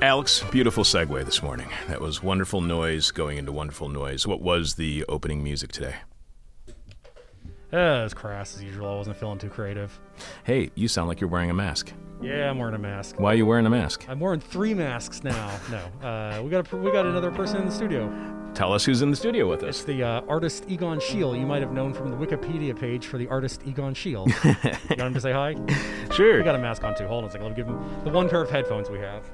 Alex, beautiful segue this morning. That was wonderful noise going into wonderful noise. What was the opening music today? Uh, it was crass as usual. I wasn't feeling too creative. Hey, you sound like you're wearing a mask. Yeah, I'm wearing a mask. Why are you wearing a mask? I'm wearing three masks now. No, uh, we got a, we got another person in the studio. Tell us who's in the studio with us. It's the uh, artist Egon Schiele. You might have known from the Wikipedia page for the artist Egon Schiele. you want him to say hi? Sure. We got a mask on too. Hold on a second. Let me give him the one pair of headphones we have.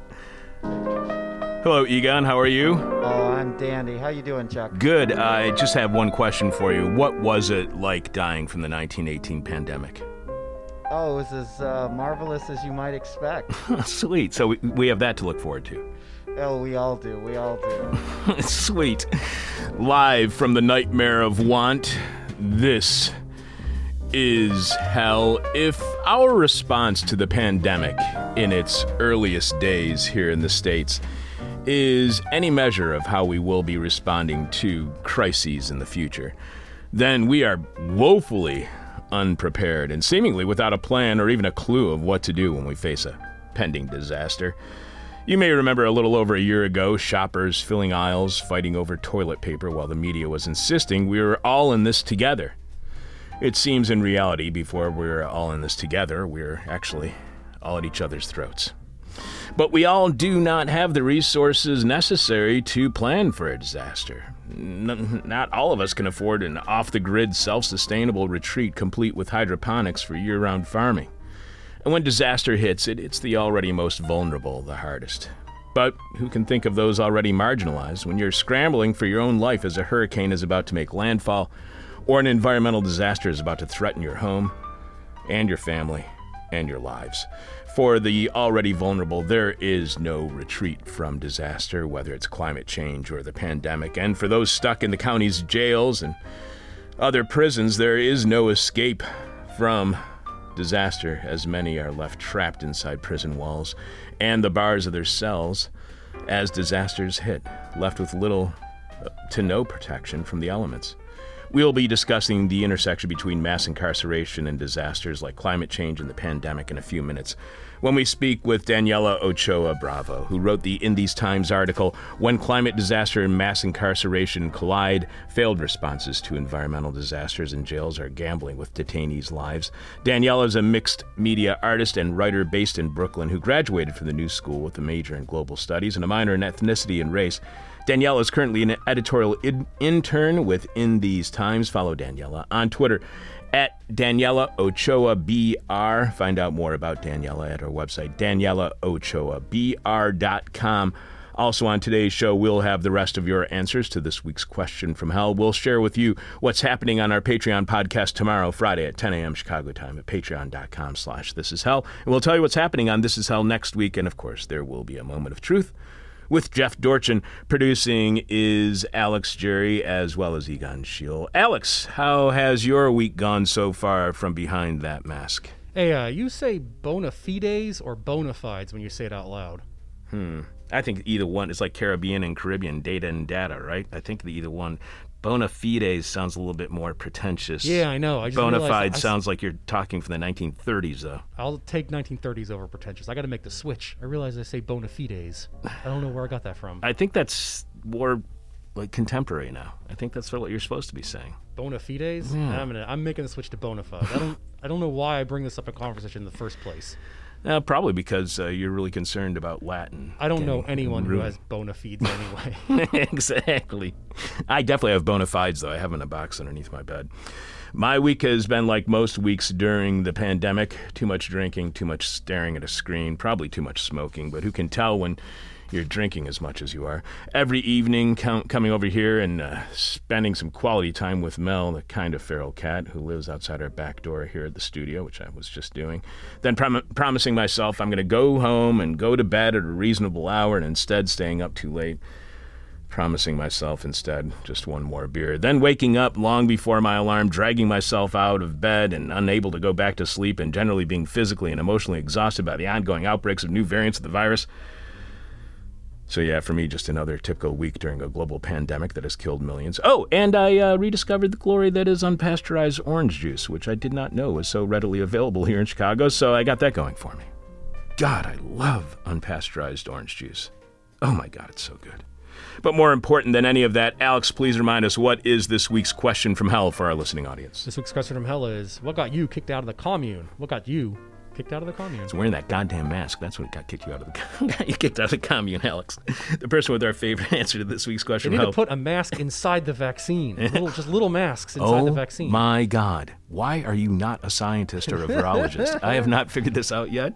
Hello, Egon. How are you? Oh, I'm dandy. How you doing, Chuck? Good. I just have one question for you. What was it like dying from the 1918 pandemic? Oh, it was as uh, marvelous as you might expect. Sweet. So we, we have that to look forward to. oh, we all do. We all do. Sweet. Live from the nightmare of want, this is hell. If our response to the pandemic in its earliest days here in the States is any measure of how we will be responding to crises in the future, then we are woefully unprepared and seemingly without a plan or even a clue of what to do when we face a pending disaster. You may remember a little over a year ago, shoppers filling aisles, fighting over toilet paper while the media was insisting we were all in this together. It seems in reality, before we're all in this together, we're actually all at each other's throats. But we all do not have the resources necessary to plan for a disaster. N- not all of us can afford an off the grid, self sustainable retreat complete with hydroponics for year round farming. And when disaster hits, it, it's the already most vulnerable the hardest. But who can think of those already marginalized when you're scrambling for your own life as a hurricane is about to make landfall or an environmental disaster is about to threaten your home and your family and your lives? For the already vulnerable, there is no retreat from disaster, whether it's climate change or the pandemic. And for those stuck in the county's jails and other prisons, there is no escape from disaster, as many are left trapped inside prison walls and the bars of their cells as disasters hit, left with little to no protection from the elements. We'll be discussing the intersection between mass incarceration and disasters like climate change and the pandemic in a few minutes when we speak with Daniela Ochoa Bravo, who wrote the In These Times article, When Climate Disaster and Mass Incarceration Collide Failed Responses to Environmental Disasters in Jails Are Gambling with Detainees' Lives. Daniela is a mixed media artist and writer based in Brooklyn who graduated from the New School with a major in global studies and a minor in ethnicity and race. Daniela is currently an editorial in- intern with In These Times. Follow Daniela on Twitter at Daniela Ochoa BR. Find out more about Daniela at our website, DanielaOchoaBR.com. Also, on today's show, we'll have the rest of your answers to this week's question from hell. We'll share with you what's happening on our Patreon podcast tomorrow, Friday at 10 a.m. Chicago time at patreon.com slash this is hell. And we'll tell you what's happening on This Is Hell next week. And of course, there will be a moment of truth with Jeff Dorchen. Producing is Alex Jerry as well as Egon Schiele. Alex, how has your week gone so far from behind that mask? Hey, uh, you say bona fides or bona fides when you say it out loud? Hmm. I think either one. It's like Caribbean and Caribbean, data and data, right? I think the either one. Bona fides sounds a little bit more pretentious. Yeah, I know. I just Bona fide sounds like you're talking from the 1930s, though. I'll take 1930s over pretentious. I got to make the switch. I realize I say bona fides. I don't know where I got that from. I think that's more like contemporary now. I think that's what you're supposed to be saying. Bona fides? I'm gonna. I'm making the switch to bona fide. I don't. I don't know why I bring this up in conversation in the first place. Uh, probably because uh, you're really concerned about Latin. I don't know anyone who has bona fides anyway. exactly. I definitely have bona fides, though. I have them in a box underneath my bed. My week has been like most weeks during the pandemic too much drinking, too much staring at a screen, probably too much smoking, but who can tell when you're drinking as much as you are? Every evening, com- coming over here and uh, spending some quality time with Mel, the kind of feral cat who lives outside our back door here at the studio, which I was just doing. Then prom- promising myself I'm going to go home and go to bed at a reasonable hour and instead staying up too late promising myself instead just one more beer. Then waking up long before my alarm, dragging myself out of bed and unable to go back to sleep, and generally being physically and emotionally exhausted by the ongoing outbreaks of new variants of the virus. So, yeah, for me, just another typical week during a global pandemic that has killed millions. Oh, and I uh, rediscovered the glory that is unpasteurized orange juice, which I did not know was so readily available here in Chicago, so I got that going for me. God, I love unpasteurized orange juice. Oh my God, it's so good. But more important than any of that, Alex, please remind us what is this week's question from hell for our listening audience? This week's question from hell is What got you kicked out of the commune? What got you kicked out of the commune? It's wearing that goddamn mask. That's what got kicked you out of the got you kicked out of the commune, Alex. The person with our favorite answer to this week's They question need to put a mask inside the vaccine. little, just little masks inside oh the vaccine. my God! Why are you not a scientist or a virologist? I have not figured this out yet.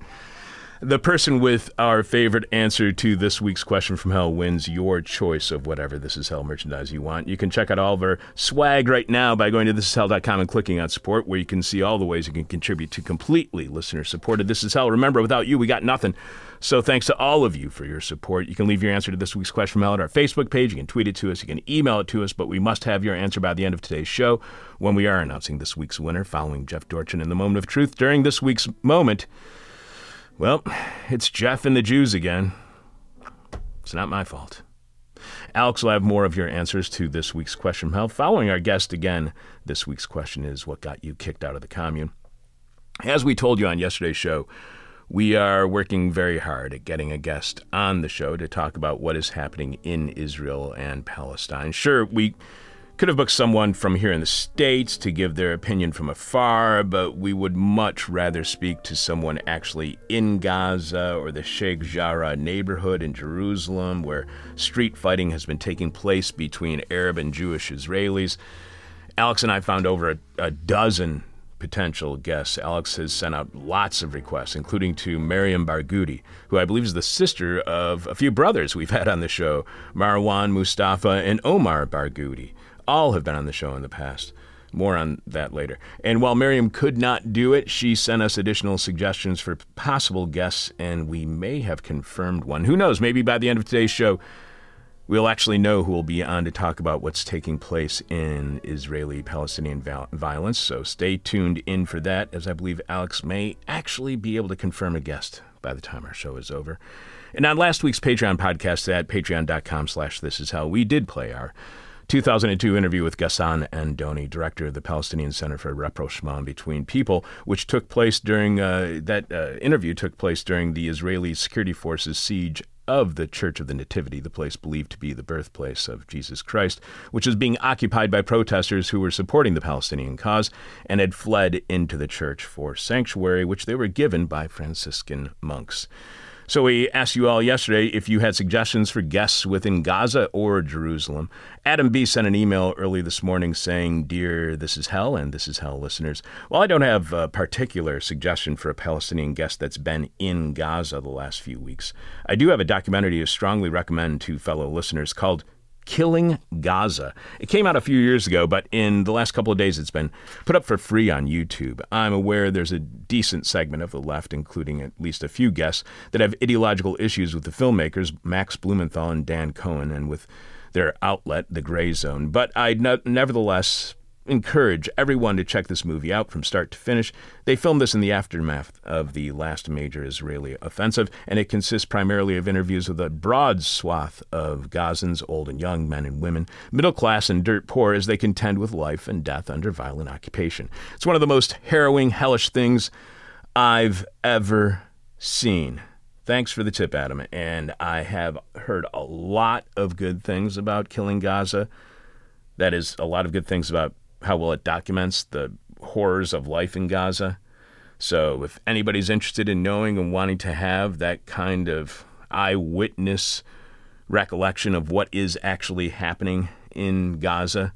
The person with our favorite answer to this week's question from hell wins your choice of whatever This Is Hell merchandise you want. You can check out all of our swag right now by going to thisishell.com and clicking on support, where you can see all the ways you can contribute to completely listener supported This Is Hell. Remember, without you, we got nothing. So thanks to all of you for your support. You can leave your answer to this week's question from hell at our Facebook page. You can tweet it to us. You can email it to us. But we must have your answer by the end of today's show when we are announcing this week's winner, following Jeff Dorchen in the moment of truth. During this week's moment, well, it's Jeff and the Jews again. It's not my fault. Alex will have more of your answers to this week's question. Following our guest again, this week's question is what got you kicked out of the commune? As we told you on yesterday's show, we are working very hard at getting a guest on the show to talk about what is happening in Israel and Palestine. Sure, we could have booked someone from here in the States to give their opinion from afar, but we would much rather speak to someone actually in Gaza or the Sheikh Jarrah neighborhood in Jerusalem, where street fighting has been taking place between Arab and Jewish Israelis. Alex and I found over a, a dozen potential guests. Alex has sent out lots of requests, including to Mariam Barghouti, who I believe is the sister of a few brothers we've had on the show Marwan Mustafa and Omar Barghouti. All have been on the show in the past. More on that later. And while Miriam could not do it, she sent us additional suggestions for possible guests, and we may have confirmed one. Who knows? Maybe by the end of today's show, we'll actually know who will be on to talk about what's taking place in Israeli Palestinian violence. So stay tuned in for that, as I believe Alex may actually be able to confirm a guest by the time our show is over. And on last week's Patreon podcast at patreon.com slash this is how we did play our 2002 interview with Ghassan Andoni, director of the Palestinian Center for Rapprochement Between People, which took place during uh, that uh, interview took place during the Israeli security forces siege of the Church of the Nativity, the place believed to be the birthplace of Jesus Christ, which was being occupied by protesters who were supporting the Palestinian cause and had fled into the church for sanctuary, which they were given by Franciscan monks. So we asked you all yesterday if you had suggestions for guests within Gaza or Jerusalem. Adam B. sent an email early this morning saying, Dear This Is Hell and This Is Hell listeners, Well, I don't have a particular suggestion for a Palestinian guest that's been in Gaza the last few weeks, I do have a documentary I strongly recommend to fellow listeners called Killing Gaza. It came out a few years ago, but in the last couple of days it's been put up for free on YouTube. I'm aware there's a decent segment of the left, including at least a few guests, that have ideological issues with the filmmakers Max Blumenthal and Dan Cohen and with their outlet, The Grayzone. But I ne- nevertheless encourage everyone to check this movie out from start to finish. They filmed this in the aftermath of the last major Israeli offensive, and it consists primarily of interviews with a broad swath of Gazans, old and young, men and women, middle class and dirt poor, as they contend with life and death under violent occupation. It's one of the most harrowing, hellish things I've ever seen. Thanks for the tip, Adam. And I have heard a lot of good things about Killing Gaza. That is, a lot of good things about how well it documents the horrors of life in Gaza. So, if anybody's interested in knowing and wanting to have that kind of eyewitness recollection of what is actually happening in Gaza,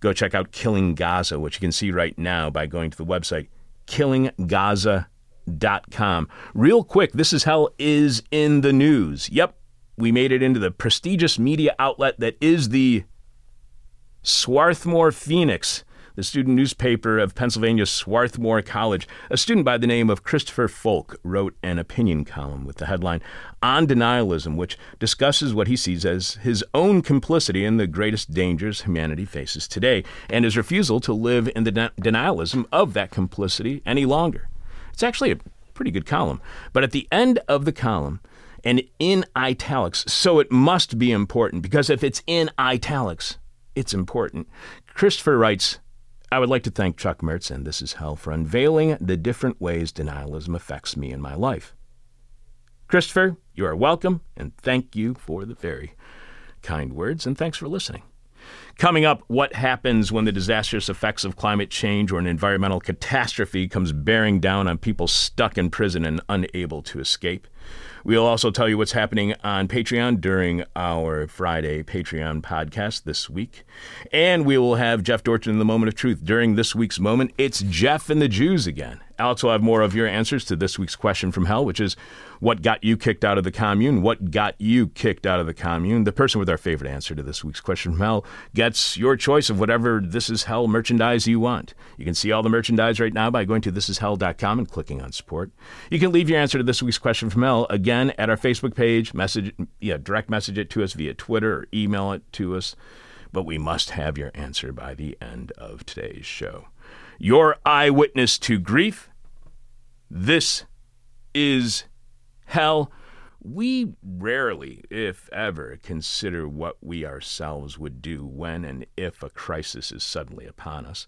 go check out Killing Gaza, which you can see right now by going to the website killinggaza.com. Real quick, This Is Hell is in the news. Yep, we made it into the prestigious media outlet that is the Swarthmore Phoenix, the student newspaper of Pennsylvania's Swarthmore College. A student by the name of Christopher Folk wrote an opinion column with the headline On Denialism, which discusses what he sees as his own complicity in the greatest dangers humanity faces today and his refusal to live in the de- denialism of that complicity any longer. It's actually a pretty good column. But at the end of the column, and in italics. So it must be important because if it's in italics, it's important. Christopher writes, I would like to thank Chuck Mertz and This Is Hell for unveiling the different ways denialism affects me in my life. Christopher, you are welcome, and thank you for the very kind words, and thanks for listening. Coming up, what happens when the disastrous effects of climate change or an environmental catastrophe comes bearing down on people stuck in prison and unable to escape? We'll also tell you what's happening on Patreon during our Friday Patreon podcast this week. And we will have Jeff Dorchen in the moment of truth during this week's moment. It's Jeff and the Jews again. Alex will have more of your answers to this week's question from hell, which is what got you kicked out of the commune? What got you kicked out of the commune? The person with our favorite answer to this week's question from hell gets your choice of whatever This Is Hell merchandise you want. You can see all the merchandise right now by going to thisishell.com and clicking on support. You can leave your answer to this week's question from hell again at our Facebook page, message, yeah, direct message it to us via Twitter or email it to us. But we must have your answer by the end of today's show. Your eyewitness to grief. This is hell. We rarely, if ever, consider what we ourselves would do when and if a crisis is suddenly upon us.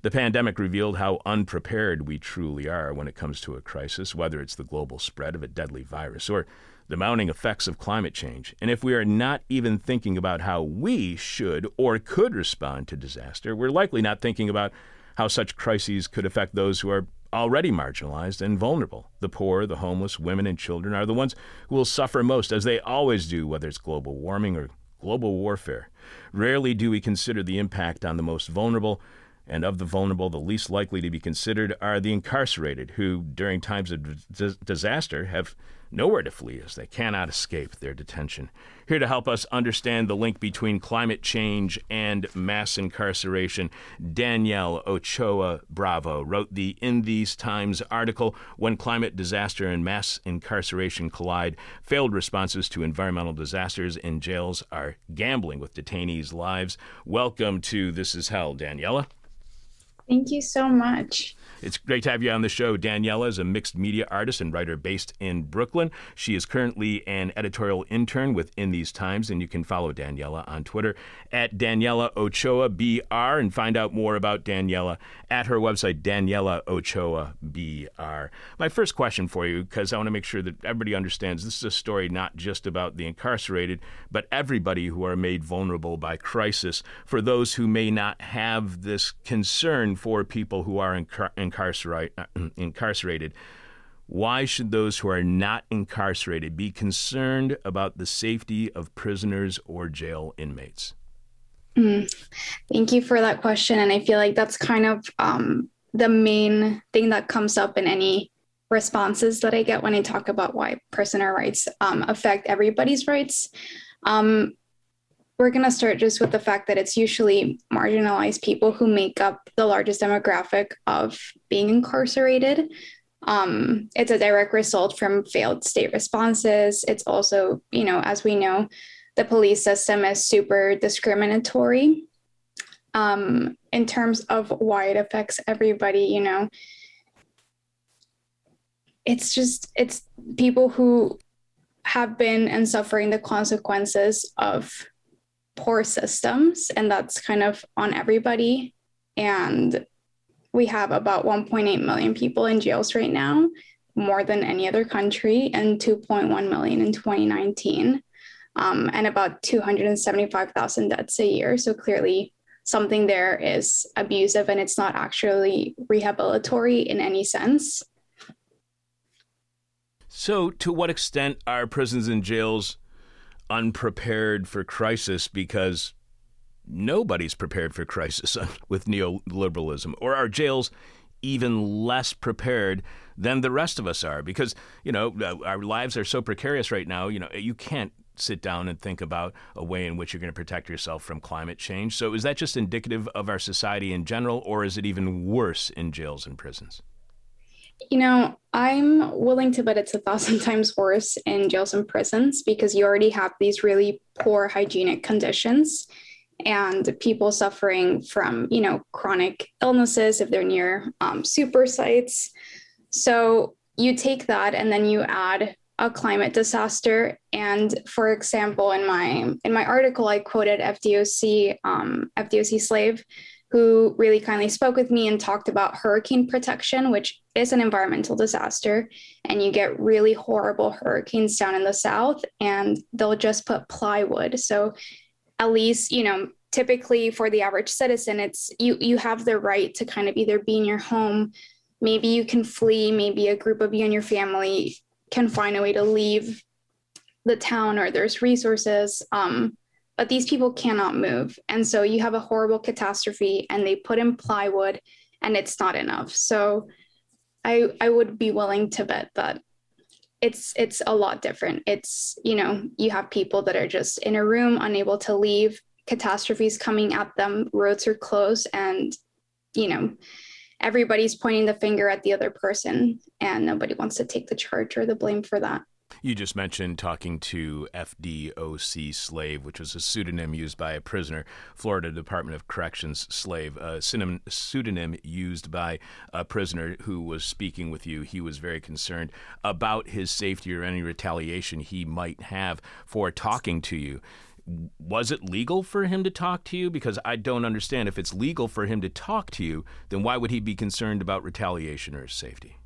The pandemic revealed how unprepared we truly are when it comes to a crisis, whether it's the global spread of a deadly virus or the mounting effects of climate change. And if we are not even thinking about how we should or could respond to disaster, we're likely not thinking about how such crises could affect those who are already marginalized and vulnerable. The poor, the homeless, women, and children are the ones who will suffer most, as they always do, whether it's global warming or global warfare. Rarely do we consider the impact on the most vulnerable, and of the vulnerable, the least likely to be considered are the incarcerated, who, during times of disaster, have nowhere to flee as they cannot escape their detention. Here to help us understand the link between climate change and mass incarceration, Danielle Ochoa Bravo wrote the In These Times article, When Climate Disaster and Mass Incarceration Collide Failed Responses to Environmental Disasters in Jails Are Gambling with Detainees' Lives. Welcome to This Is Hell, Daniela. Thank you so much. It's great to have you on the show. Daniela is a mixed media artist and writer based in Brooklyn. She is currently an editorial intern with In These Times, and you can follow Daniela on Twitter at Daniela Ochoa BR and find out more about Daniela at her website, Daniela Ochoa BR. My first question for you, because I want to make sure that everybody understands this is a story not just about the incarcerated, but everybody who are made vulnerable by crisis. For those who may not have this concern for people who are incar- incarcerate, uh, incarcerated, why should those who are not incarcerated be concerned about the safety of prisoners or jail inmates? Mm, thank you for that question. And I feel like that's kind of um, the main thing that comes up in any responses that I get when I talk about why prisoner rights um, affect everybody's rights. Um, we're going to start just with the fact that it's usually marginalized people who make up the largest demographic of being incarcerated. Um, it's a direct result from failed state responses. It's also, you know, as we know, the police system is super discriminatory um, in terms of why it affects everybody, you know. It's just, it's people who have been and suffering the consequences of poor systems, and that's kind of on everybody. And we have about 1.8 million people in jails right now, more than any other country, and 2.1 million in 2019, um, and about 275,000 deaths a year. So clearly, something there is abusive and it's not actually rehabilitatory in any sense. So, to what extent are prisons and jails unprepared for crisis because nobody's prepared for crisis with neoliberalism, or are jails even less prepared than the rest of us are? Because you know uh, our lives are so precarious right now. You know you can't sit down and think about a way in which you're going to protect yourself from climate change. So is that just indicative of our society in general, or is it even worse in jails and prisons? You know, I'm willing to bet it's a thousand times worse in jails and prisons because you already have these really poor hygienic conditions and people suffering from, you know, chronic illnesses if they're near um, super sites. So you take that and then you add a climate disaster. And for example, in my in my article, I quoted FDOC um, FDOC slave, who really kindly spoke with me and talked about hurricane protection, which is an environmental disaster. And you get really horrible hurricanes down in the south, and they'll just put plywood. So at least you know typically for the average citizen it's you you have the right to kind of either be in your home maybe you can flee maybe a group of you and your family can find a way to leave the town or there's resources um, but these people cannot move. And so you have a horrible catastrophe and they put in plywood and it's not enough. So i i would be willing to bet that it's it's a lot different. It's you know you have people that are just in a room unable to leave catastrophes coming at them roads are closed and you know everybody's pointing the finger at the other person and nobody wants to take the charge or the blame for that. You just mentioned talking to FDOC slave, which was a pseudonym used by a prisoner, Florida Department of Corrections slave, a pseudonym used by a prisoner who was speaking with you. He was very concerned about his safety or any retaliation he might have for talking to you was it legal for him to talk to you? Because I don't understand. If it's legal for him to talk to you, then why would he be concerned about retaliation or safety?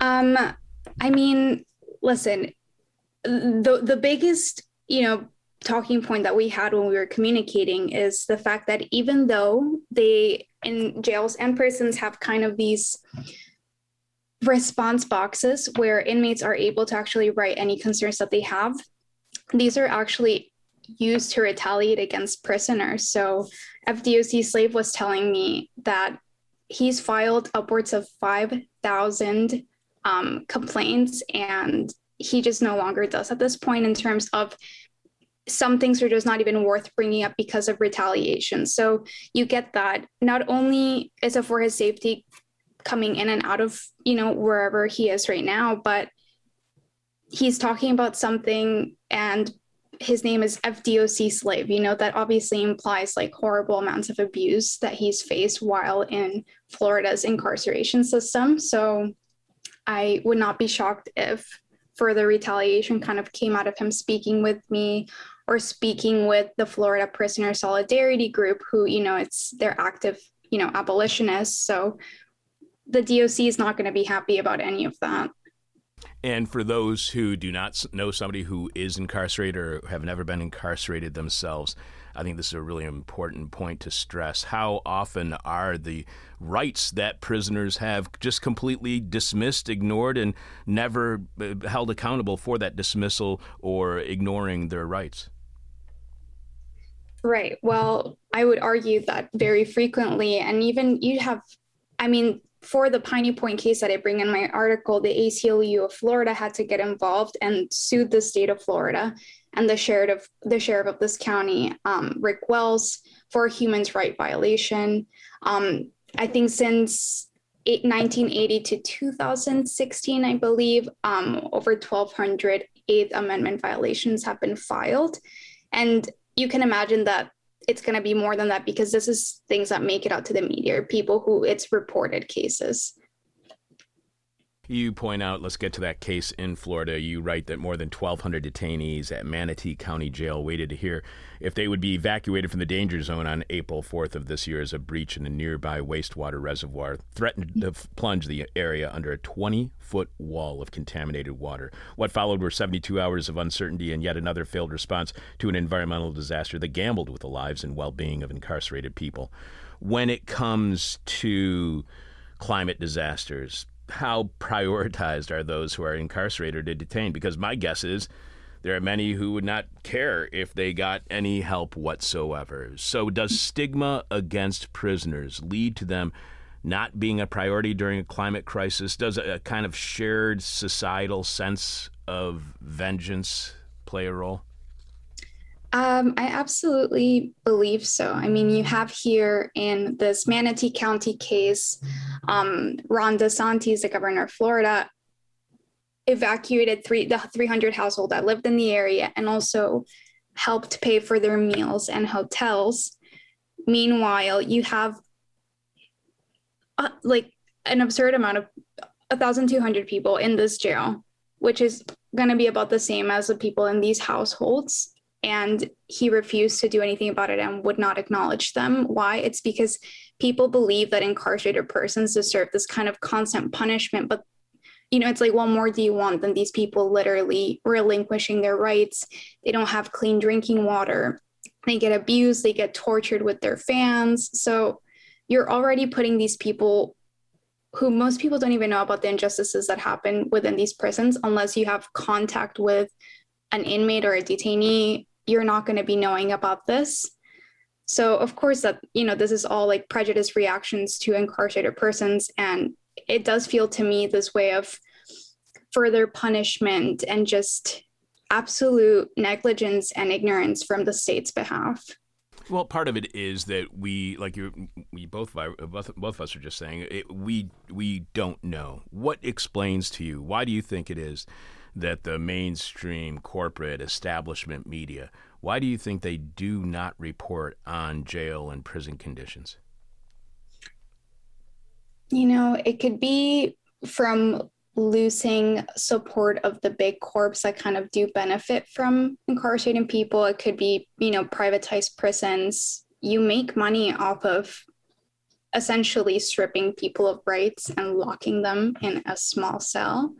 Um, I mean, listen, the the biggest, you know, talking point that we had when we were communicating is the fact that even though they in jails and prisons have kind of these response boxes where inmates are able to actually write any concerns that they have these are actually used to retaliate against prisoners. So FDOC slave was telling me that he's filed upwards of 5,000 um, complaints and he just no longer does at this point in terms of some things are just not even worth bringing up because of retaliation. So you get that not only is it for his safety coming in and out of, you know, wherever he is right now, but he's talking about something and his name is FDOC slave. You know, that obviously implies like horrible amounts of abuse that he's faced while in Florida's incarceration system. So I would not be shocked if further retaliation kind of came out of him speaking with me or speaking with the Florida Prisoner Solidarity Group, who, you know, it's they're active, you know, abolitionists. So the DOC is not going to be happy about any of that. And for those who do not know somebody who is incarcerated or have never been incarcerated themselves, I think this is a really important point to stress. How often are the rights that prisoners have just completely dismissed, ignored, and never uh, held accountable for that dismissal or ignoring their rights? Right. Well, I would argue that very frequently, and even you have, I mean, for the Piney Point case that I bring in my article, the ACLU of Florida had to get involved and sued the state of Florida and the sheriff of the sheriff of this county, um, Rick Wells, for a human rights violation. Um, I think since 1980 to 2016, I believe, um, over 1,200 Eighth Amendment violations have been filed, and you can imagine that it's going to be more than that because this is things that make it out to the media, people who it's reported cases. You point out, let's get to that case in Florida. You write that more than 1,200 detainees at Manatee County Jail waited to hear if they would be evacuated from the danger zone on April 4th of this year as a breach in a nearby wastewater reservoir threatened to plunge the area under a 20 foot wall of contaminated water. What followed were 72 hours of uncertainty and yet another failed response to an environmental disaster that gambled with the lives and well being of incarcerated people. When it comes to climate disasters, how prioritized are those who are incarcerated or detained? Because my guess is there are many who would not care if they got any help whatsoever. So, does stigma against prisoners lead to them not being a priority during a climate crisis? Does a kind of shared societal sense of vengeance play a role? Um, I absolutely believe so. I mean, you have here in this Manatee County case, um, Ron DeSantis, the governor of Florida, evacuated three the 300 household that lived in the area and also helped pay for their meals and hotels. Meanwhile, you have uh, like an absurd amount of 1,200 people in this jail which is going to be about the same as the people in these households. And he refused to do anything about it and would not acknowledge them. Why? It's because people believe that incarcerated persons deserve this kind of constant punishment. But, you know, it's like, what more do you want than these people literally relinquishing their rights? They don't have clean drinking water. They get abused, they get tortured with their fans. So you're already putting these people who most people don't even know about the injustices that happen within these prisons unless you have contact with an inmate or a detainee you're not going to be knowing about this. So of course that you know this is all like prejudice reactions to incarcerated persons and it does feel to me this way of further punishment and just absolute negligence and ignorance from the state's behalf. Well, part of it is that we, like you, we both, both, both of us are just saying, it, we we don't know. What explains to you. Why do you think it is that the mainstream corporate establishment media, why do you think they do not report on jail and prison conditions? You know, it could be from losing support of the big corps that kind of do benefit from incarcerating people. It could be, you know, privatized prisons. You make money off of essentially stripping people of rights and locking them in a small cell.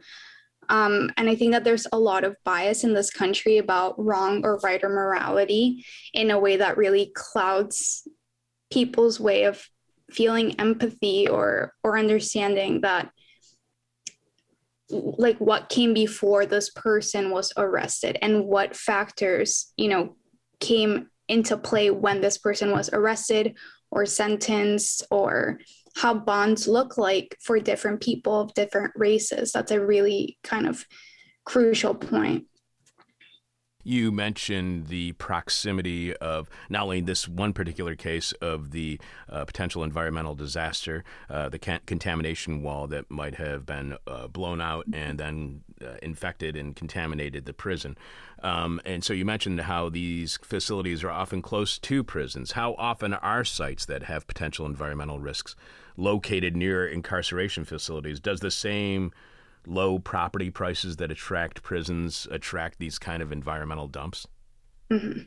Um, and I think that there's a lot of bias in this country about wrong or right or morality in a way that really clouds people's way of feeling empathy or or understanding that like what came before this person was arrested and what factors you know came into play when this person was arrested or sentenced or how bonds look like for different people of different races that's a really kind of crucial point you mentioned the proximity of not only this one particular case of the uh, potential environmental disaster, uh, the can- contamination wall that might have been uh, blown out and then uh, infected and contaminated the prison. Um, and so you mentioned how these facilities are often close to prisons. How often are sites that have potential environmental risks located near incarceration facilities? Does the same low property prices that attract prisons attract these kind of environmental dumps? Mm-hmm.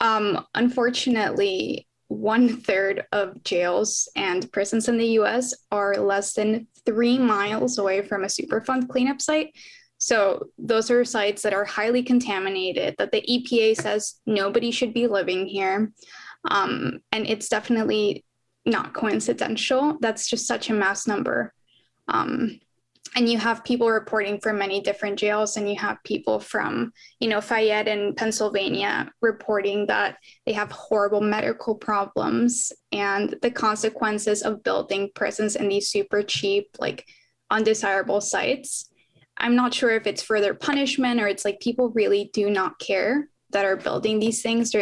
Um, unfortunately, one third of jails and prisons in the US are less than three miles away from a Superfund cleanup site. So, those are sites that are highly contaminated, that the EPA says nobody should be living here. Um, and it's definitely not coincidental. That's just such a mass number. Um, and you have people reporting from many different jails and you have people from you know fayette in pennsylvania reporting that they have horrible medical problems and the consequences of building prisons in these super cheap like undesirable sites i'm not sure if it's further punishment or it's like people really do not care that are building these things or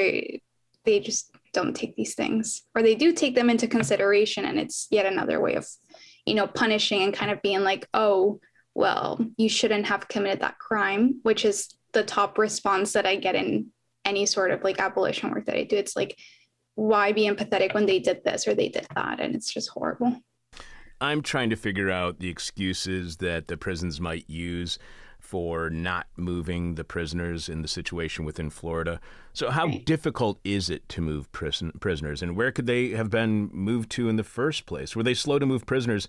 they just don't take these things or they do take them into consideration and it's yet another way of you know, punishing and kind of being like, oh, well, you shouldn't have committed that crime, which is the top response that I get in any sort of like abolition work that I do. It's like, why be empathetic when they did this or they did that? And it's just horrible. I'm trying to figure out the excuses that the prisons might use for not moving the prisoners in the situation within Florida. So, how right. difficult is it to move prison, prisoners, and where could they have been moved to in the first place? Were they slow to move prisoners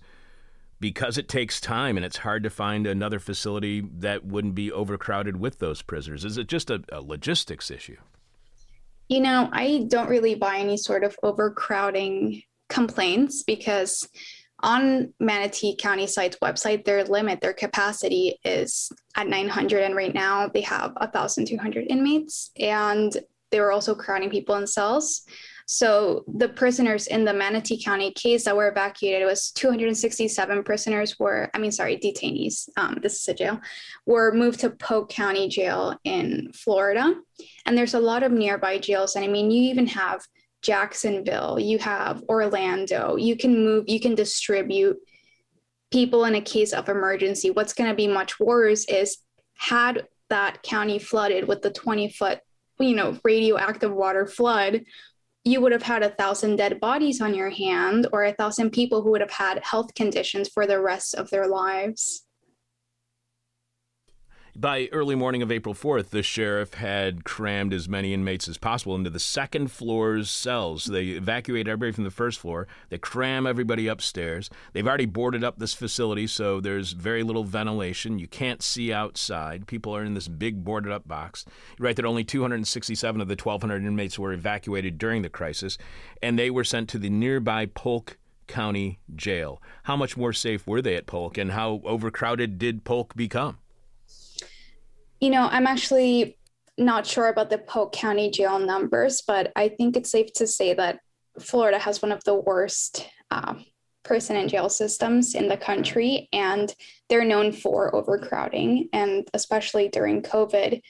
because it takes time and it's hard to find another facility that wouldn't be overcrowded with those prisoners? Is it just a, a logistics issue? You know, I don't really buy any sort of overcrowding complaints because on Manatee County site's website, their limit, their capacity is at 900. And right now they have 1,200 inmates. And they were also crowding people in cells. So the prisoners in the Manatee County case that were evacuated was 267 prisoners were, I mean, sorry, detainees. Um, this is a jail, were moved to Polk County Jail in Florida. And there's a lot of nearby jails. And I mean, you even have Jacksonville, you have Orlando. You can move, you can distribute people in a case of emergency. What's going to be much worse is had that county flooded with the 20 foot, you know, radioactive water flood, you would have had a thousand dead bodies on your hand or a thousand people who would have had health conditions for the rest of their lives. By early morning of April 4th, the sheriff had crammed as many inmates as possible into the second floor's cells. They evacuate everybody from the first floor. They cram everybody upstairs. They've already boarded up this facility, so there's very little ventilation. You can't see outside. People are in this big boarded up box. you write that only 267 of the 1,200 inmates were evacuated during the crisis, and they were sent to the nearby Polk County Jail. How much more safe were they at Polk, and how overcrowded did Polk become? You know, I'm actually not sure about the Polk County jail numbers, but I think it's safe to say that Florida has one of the worst uh, prison and jail systems in the country, and they're known for overcrowding. And especially during COVID,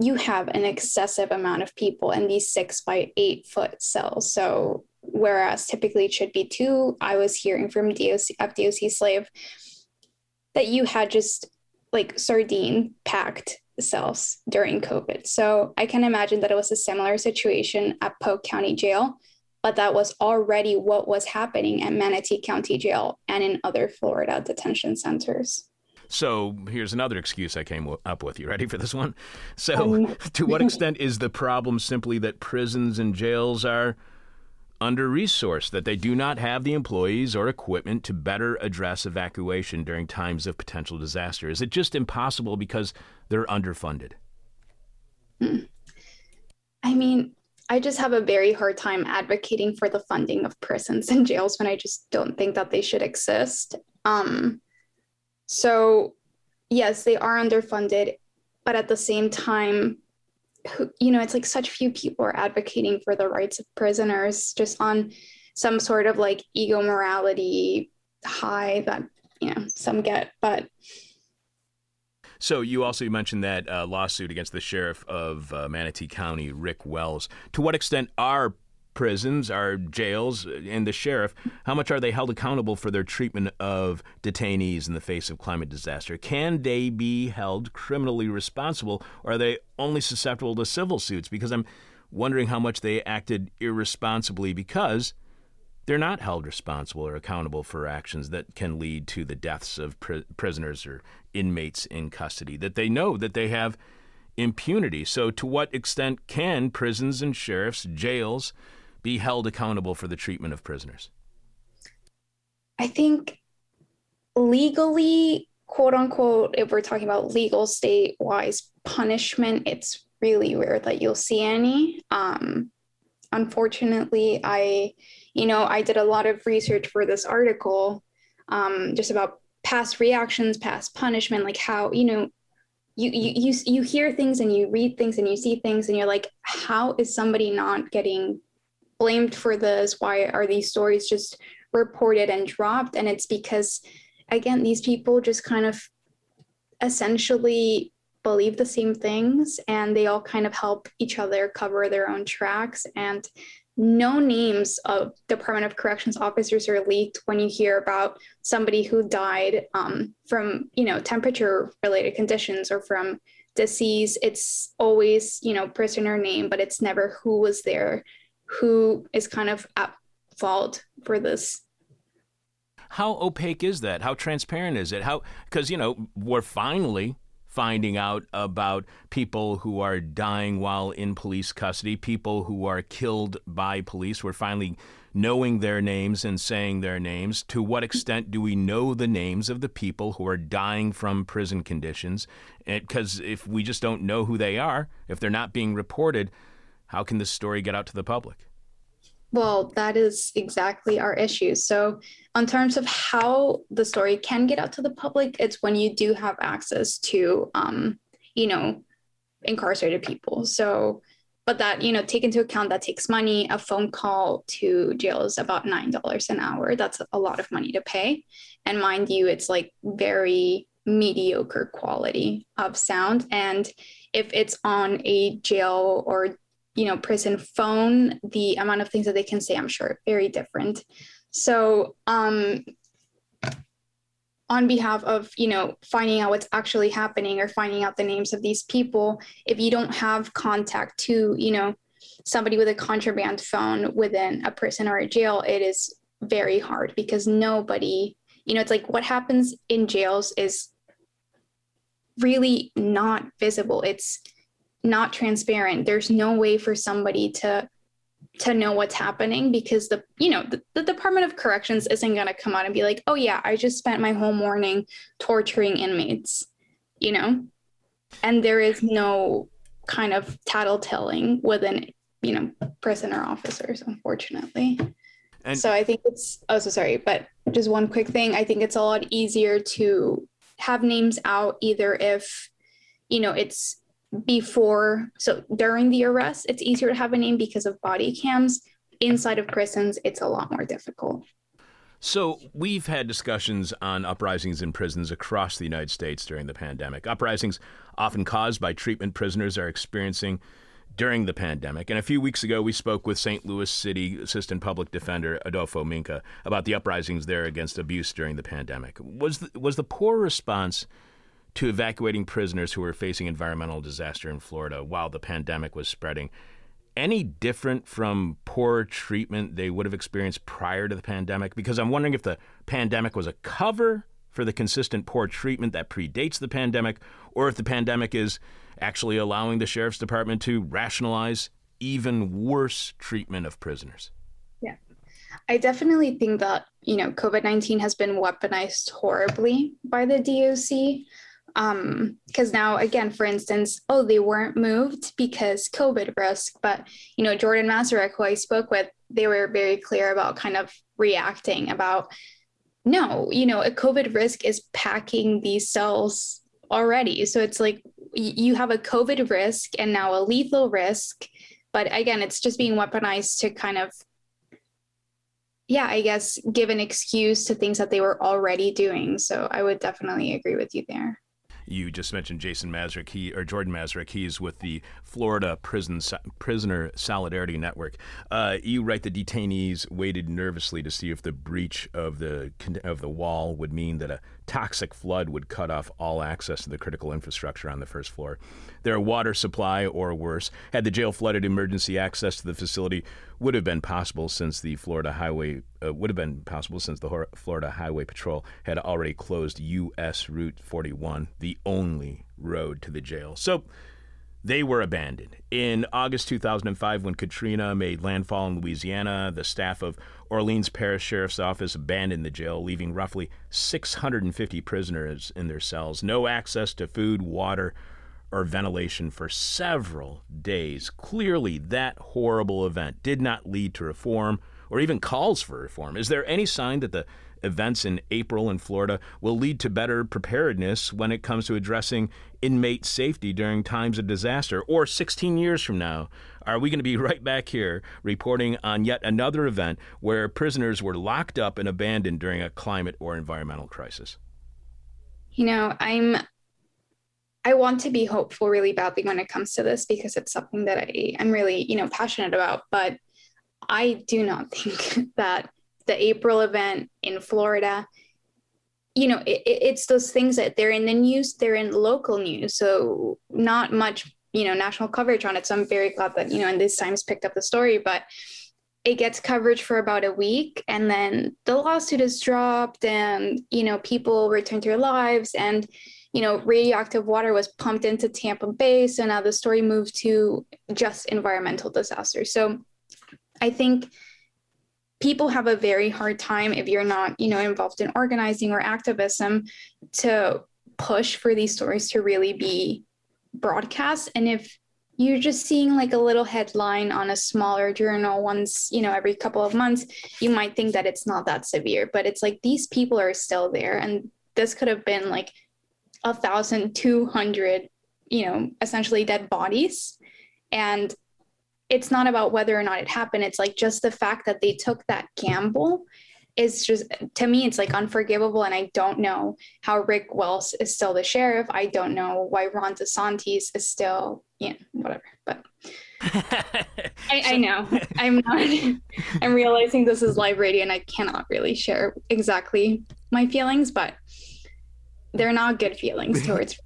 you have an excessive amount of people in these six by eight foot cells. So, whereas typically it should be two, I was hearing from DOC, FDOC slave that you had just like sardine packed cells during COVID. So I can imagine that it was a similar situation at Polk County Jail, but that was already what was happening at Manatee County Jail and in other Florida detention centers. So here's another excuse I came up with. You ready for this one? So, um, to what extent is the problem simply that prisons and jails are under resourced, that they do not have the employees or equipment to better address evacuation during times of potential disaster? Is it just impossible because they're underfunded? I mean, I just have a very hard time advocating for the funding of prisons and jails when I just don't think that they should exist. Um, so, yes, they are underfunded, but at the same time, you know, it's like such few people are advocating for the rights of prisoners just on some sort of like ego morality high that, you know, some get. But so you also mentioned that uh, lawsuit against the sheriff of uh, Manatee County, Rick Wells. To what extent are prisons, our jails, uh, and the sheriff, how much are they held accountable for their treatment of detainees in the face of climate disaster? Can they be held criminally responsible, or are they only susceptible to civil suits? Because I'm wondering how much they acted irresponsibly because they're not held responsible or accountable for actions that can lead to the deaths of pri- prisoners or inmates in custody, that they know that they have impunity. So, to what extent can prisons and sheriffs, jails, be held accountable for the treatment of prisoners? I think legally, quote unquote, if we're talking about legal state wise punishment, it's really rare that you'll see any. Um, unfortunately, I, you know, I did a lot of research for this article um, just about past reactions, past punishment, like how, you know, you, you you you hear things and you read things and you see things and you're like how is somebody not getting blamed for this? Why are these stories just reported and dropped? And it's because, again, these people just kind of essentially believe the same things and they all kind of help each other cover their own tracks. And no names of Department of Corrections officers are leaked when you hear about somebody who died um, from, you know, temperature related conditions or from disease. It's always, you know, prisoner name, but it's never who was there who is kind of at fault for this. How opaque is that? How transparent is it? How because you know we're finally finding out about people who are dying while in police custody people who are killed by police. We're finally knowing their names and saying their names. To what extent do we know the names of the people who are dying from prison conditions? Because if we just don't know who they are if they're not being reported how can this story get out to the public? Well, that is exactly our issue. So, in terms of how the story can get out to the public, it's when you do have access to, um, you know, incarcerated people. So, but that, you know, take into account that takes money. A phone call to jail is about $9 an hour. That's a lot of money to pay. And mind you, it's like very mediocre quality of sound. And if it's on a jail or you know prison phone the amount of things that they can say i'm sure very different so um on behalf of you know finding out what's actually happening or finding out the names of these people if you don't have contact to you know somebody with a contraband phone within a prison or a jail it is very hard because nobody you know it's like what happens in jails is really not visible. It's not transparent. There's no way for somebody to to know what's happening because the you know the, the department of corrections isn't going to come out and be like oh yeah i just spent my whole morning torturing inmates you know? And there is no kind of tattletelling within you know prisoner officers unfortunately. And so i think it's oh so sorry but just one quick thing. I think it's a lot easier to have names out either if you know it's before so during the arrest it's easier to have a name because of body cams inside of prisons it's a lot more difficult so, we've had discussions on uprisings in prisons across the United States during the pandemic. Uprisings often caused by treatment prisoners are experiencing during the pandemic. And a few weeks ago, we spoke with St. Louis City Assistant Public Defender Adolfo Minka about the uprisings there against abuse during the pandemic. Was the, was the poor response to evacuating prisoners who were facing environmental disaster in Florida while the pandemic was spreading any different from poor treatment they would have experienced prior to the pandemic? Because I'm wondering if the pandemic was a cover for the consistent poor treatment that predates the pandemic, or if the pandemic is actually allowing the sheriff's department to rationalize even worse treatment of prisoners. Yeah. I definitely think that, you know, COVID 19 has been weaponized horribly by the DOC um because now again for instance oh they weren't moved because covid risk but you know jordan Mazurek, who i spoke with they were very clear about kind of reacting about no you know a covid risk is packing these cells already. So it's like you have a covid risk and now a lethal risk. But again it's just being weaponized to kind of yeah i guess give an excuse to things that they were already doing. So i would definitely agree with you there you just mentioned Jason Mazurek, he or Jordan Mazurek. He's with the Florida Prison Prisoner Solidarity Network. Uh, you write the detainees waited nervously to see if the breach of the of the wall would mean that a toxic flood would cut off all access to the critical infrastructure on the first floor. Their water supply, or worse, had the jail flooded, emergency access to the facility would have been possible since the Florida Highway uh, would have been possible since the Florida Highway Patrol had already closed U.S. Route 41, the only road to the jail. So they were abandoned. In August 2005, when Katrina made landfall in Louisiana, the staff of Orleans Parish Sheriff's Office abandoned the jail, leaving roughly 650 prisoners in their cells. No access to food, water, or ventilation for several days. Clearly, that horrible event did not lead to reform or even calls for reform. Is there any sign that the events in April in Florida will lead to better preparedness when it comes to addressing inmate safety during times of disaster? Or 16 years from now, are we going to be right back here reporting on yet another event where prisoners were locked up and abandoned during a climate or environmental crisis? You know, I'm I want to be hopeful really badly when it comes to this because it's something that I am really, you know, passionate about, but I do not think that the April event in Florida, you know, it, it's those things that they're in the news, they're in local news. So not much, you know, national coverage on it. So I'm very glad that, you know, and this Times picked up the story, but it gets coverage for about a week and then the lawsuit is dropped and, you know, people return to their lives and, you know, radioactive water was pumped into Tampa Bay. So now the story moved to just environmental disaster. So I think people have a very hard time if you're not you know involved in organizing or activism to push for these stories to really be broadcast. And if you're just seeing like a little headline on a smaller journal once you know every couple of months you might think that it's not that severe. But it's like these people are still there. And this could have been like a thousand two hundred you know essentially dead bodies. And it's not about whether or not it happened. It's like just the fact that they took that gamble is just to me it's like unforgivable and i don't know how rick wells is still the sheriff. I don't know why ron desantis is still yeah whatever but I, I, know. I'm not i'm realizing this is live radio and i cannot really share exactly my feelings but they're not good feelings towards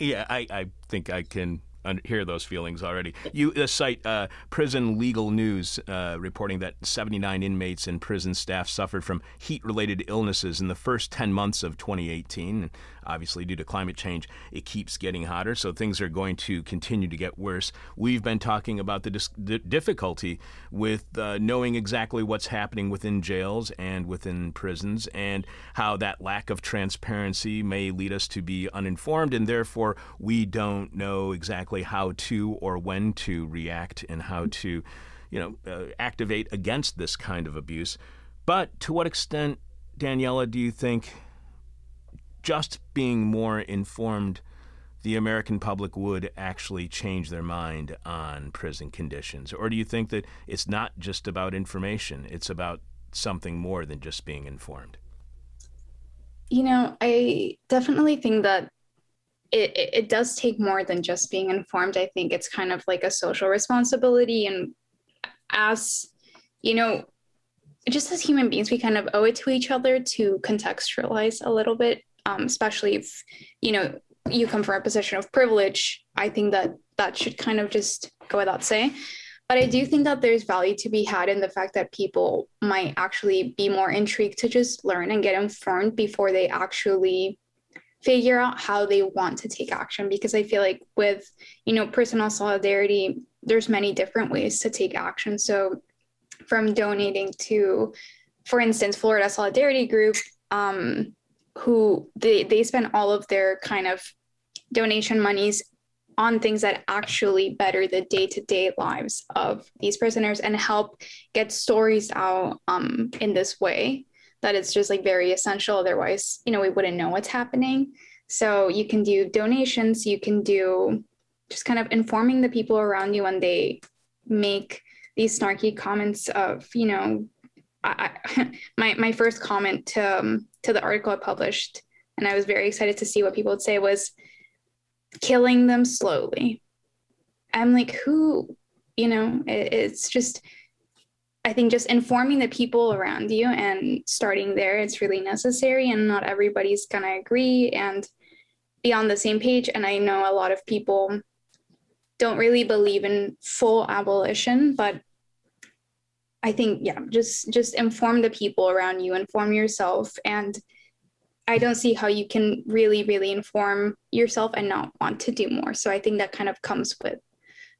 yeah i i think i can hear those feelings already. You uh, cite uh, Prison Legal News uh, reporting that 79 inmates and prison staff suffered from heat-related illnesses in the first 10 months of 2018. Obviously, due to climate change, it keeps getting hotter. So things are going to continue to get worse. We've been talking about the, dis- the difficulty with uh, knowing exactly what's happening within jails and within prisons, and how that lack of transparency may lead us to be uninformed, and therefore we don't know exactly how to or when to react and how to, you know, uh, activate against this kind of abuse. But to what extent, Daniela, do you think just being more informed, the American public would actually change their mind on prison conditions? Or do you think that it's not just about information, it's about something more than just being informed? You know, I definitely think that it, it, it does take more than just being informed. I think it's kind of like a social responsibility. And as, you know, just as human beings, we kind of owe it to each other to contextualize a little bit, um, especially if, you know, you come from a position of privilege. I think that that should kind of just go without saying. But I do think that there's value to be had in the fact that people might actually be more intrigued to just learn and get informed before they actually figure out how they want to take action because i feel like with you know personal solidarity there's many different ways to take action so from donating to, for instance, Florida Solidarity Group, um, who they, they spend all of their kind of donation monies on things that actually better the day-to-day lives of these prisoners and help get stories out um, in this way that it's just like very essential. Otherwise you know we wouldn't know what's happening. So you can do donations. You can do just kind of informing the people around you when they make these snarky comments of, you know, I, my my first comment to um, to the article I published, and I was very excited to see what people would say was killing them slowly. I'm like, who, you know, it, it's just. I think just informing the people around you and starting there, it's really necessary, and not everybody's gonna agree and be on the same page. And I know a lot of people don't really believe in full abolition, but I think yeah, just just inform the people around you, inform yourself and I don't see how you can really really inform yourself and not want to do more. So I think that kind of comes with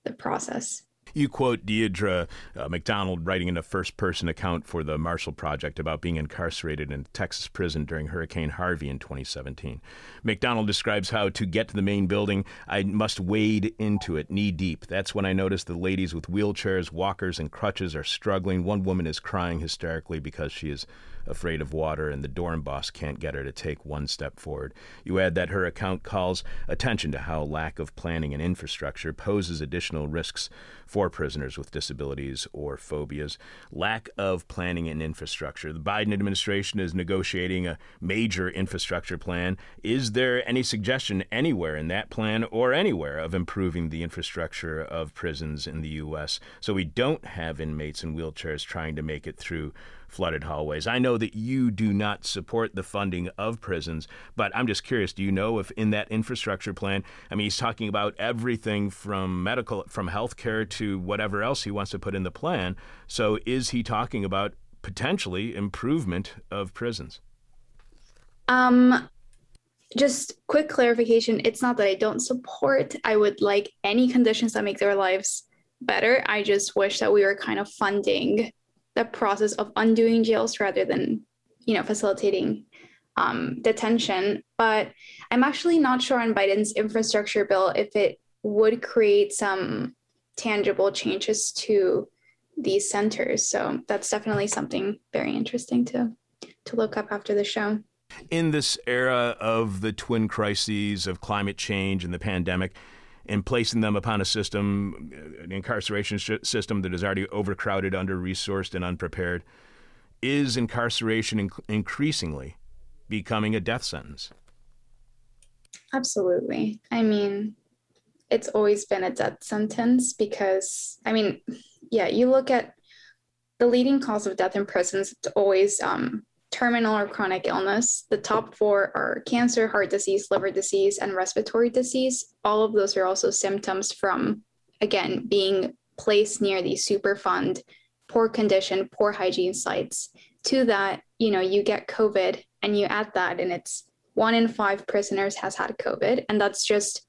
the process. You quote Deidre uh, McDonald writing in a first person account for the Marshall Project about being incarcerated in Texas prison during Hurricane Harvey in 2017. McDonald describes how to get to the main building, I must wade into it knee deep. That's when I noticed the ladies with wheelchairs, walkers, and crutches are struggling. One woman is crying hysterically because she is afraid of water, and the dorm boss can't get her to take one step forward. You add that her account calls attention to how lack of planning and infrastructure poses additional risks for prisoners with disabilities or phobias. Lack of planning and infrastructure. The Biden administration is negotiating a major infrastructure plan. Is there any suggestion anywhere in that plan or anywhere of improving the infrastructure of prisons in the U.S. so we don't have inmates in wheelchairs trying to make it through flooded hallways. I know that you do not support the funding of prisons, but I'm just curious do you know if in that infrastructure plan, I mean, he's talking about everything from medical, from healthcare to whatever else he wants to put in the plan. So is he talking about potentially improvement of prisons? Um, just quick clarification it's not that I don't support, I would like any conditions that make their lives better. I just wish that we were kind of funding the process of undoing jails rather than you know facilitating um, detention. But i'm actually not sure on biden's infrastructure bill if it would create some tangible changes to these centers. So that's definitely something very interesting to to look up after the show. In this era of the twin crises of climate change and the pandemic and placing them upon a system, an incarceration sh- system that is already overcrowded, under resourced, and unprepared, is incarceration inc- increasingly becoming a death sentence? Absolutely. I mean, it's always been a death sentence because, I mean, yeah, you look at the leading cause of death in prisons, it's always um, terminal or chronic illness. The top four are cancer, heart disease, liver disease, and respiratory disease. All of those are also symptoms from, again, being placed near these Superfund, poor condition, poor hygiene sites. To that, you know, you get COVID and you add that, and it's one in five prisoners has had COVID, and that's just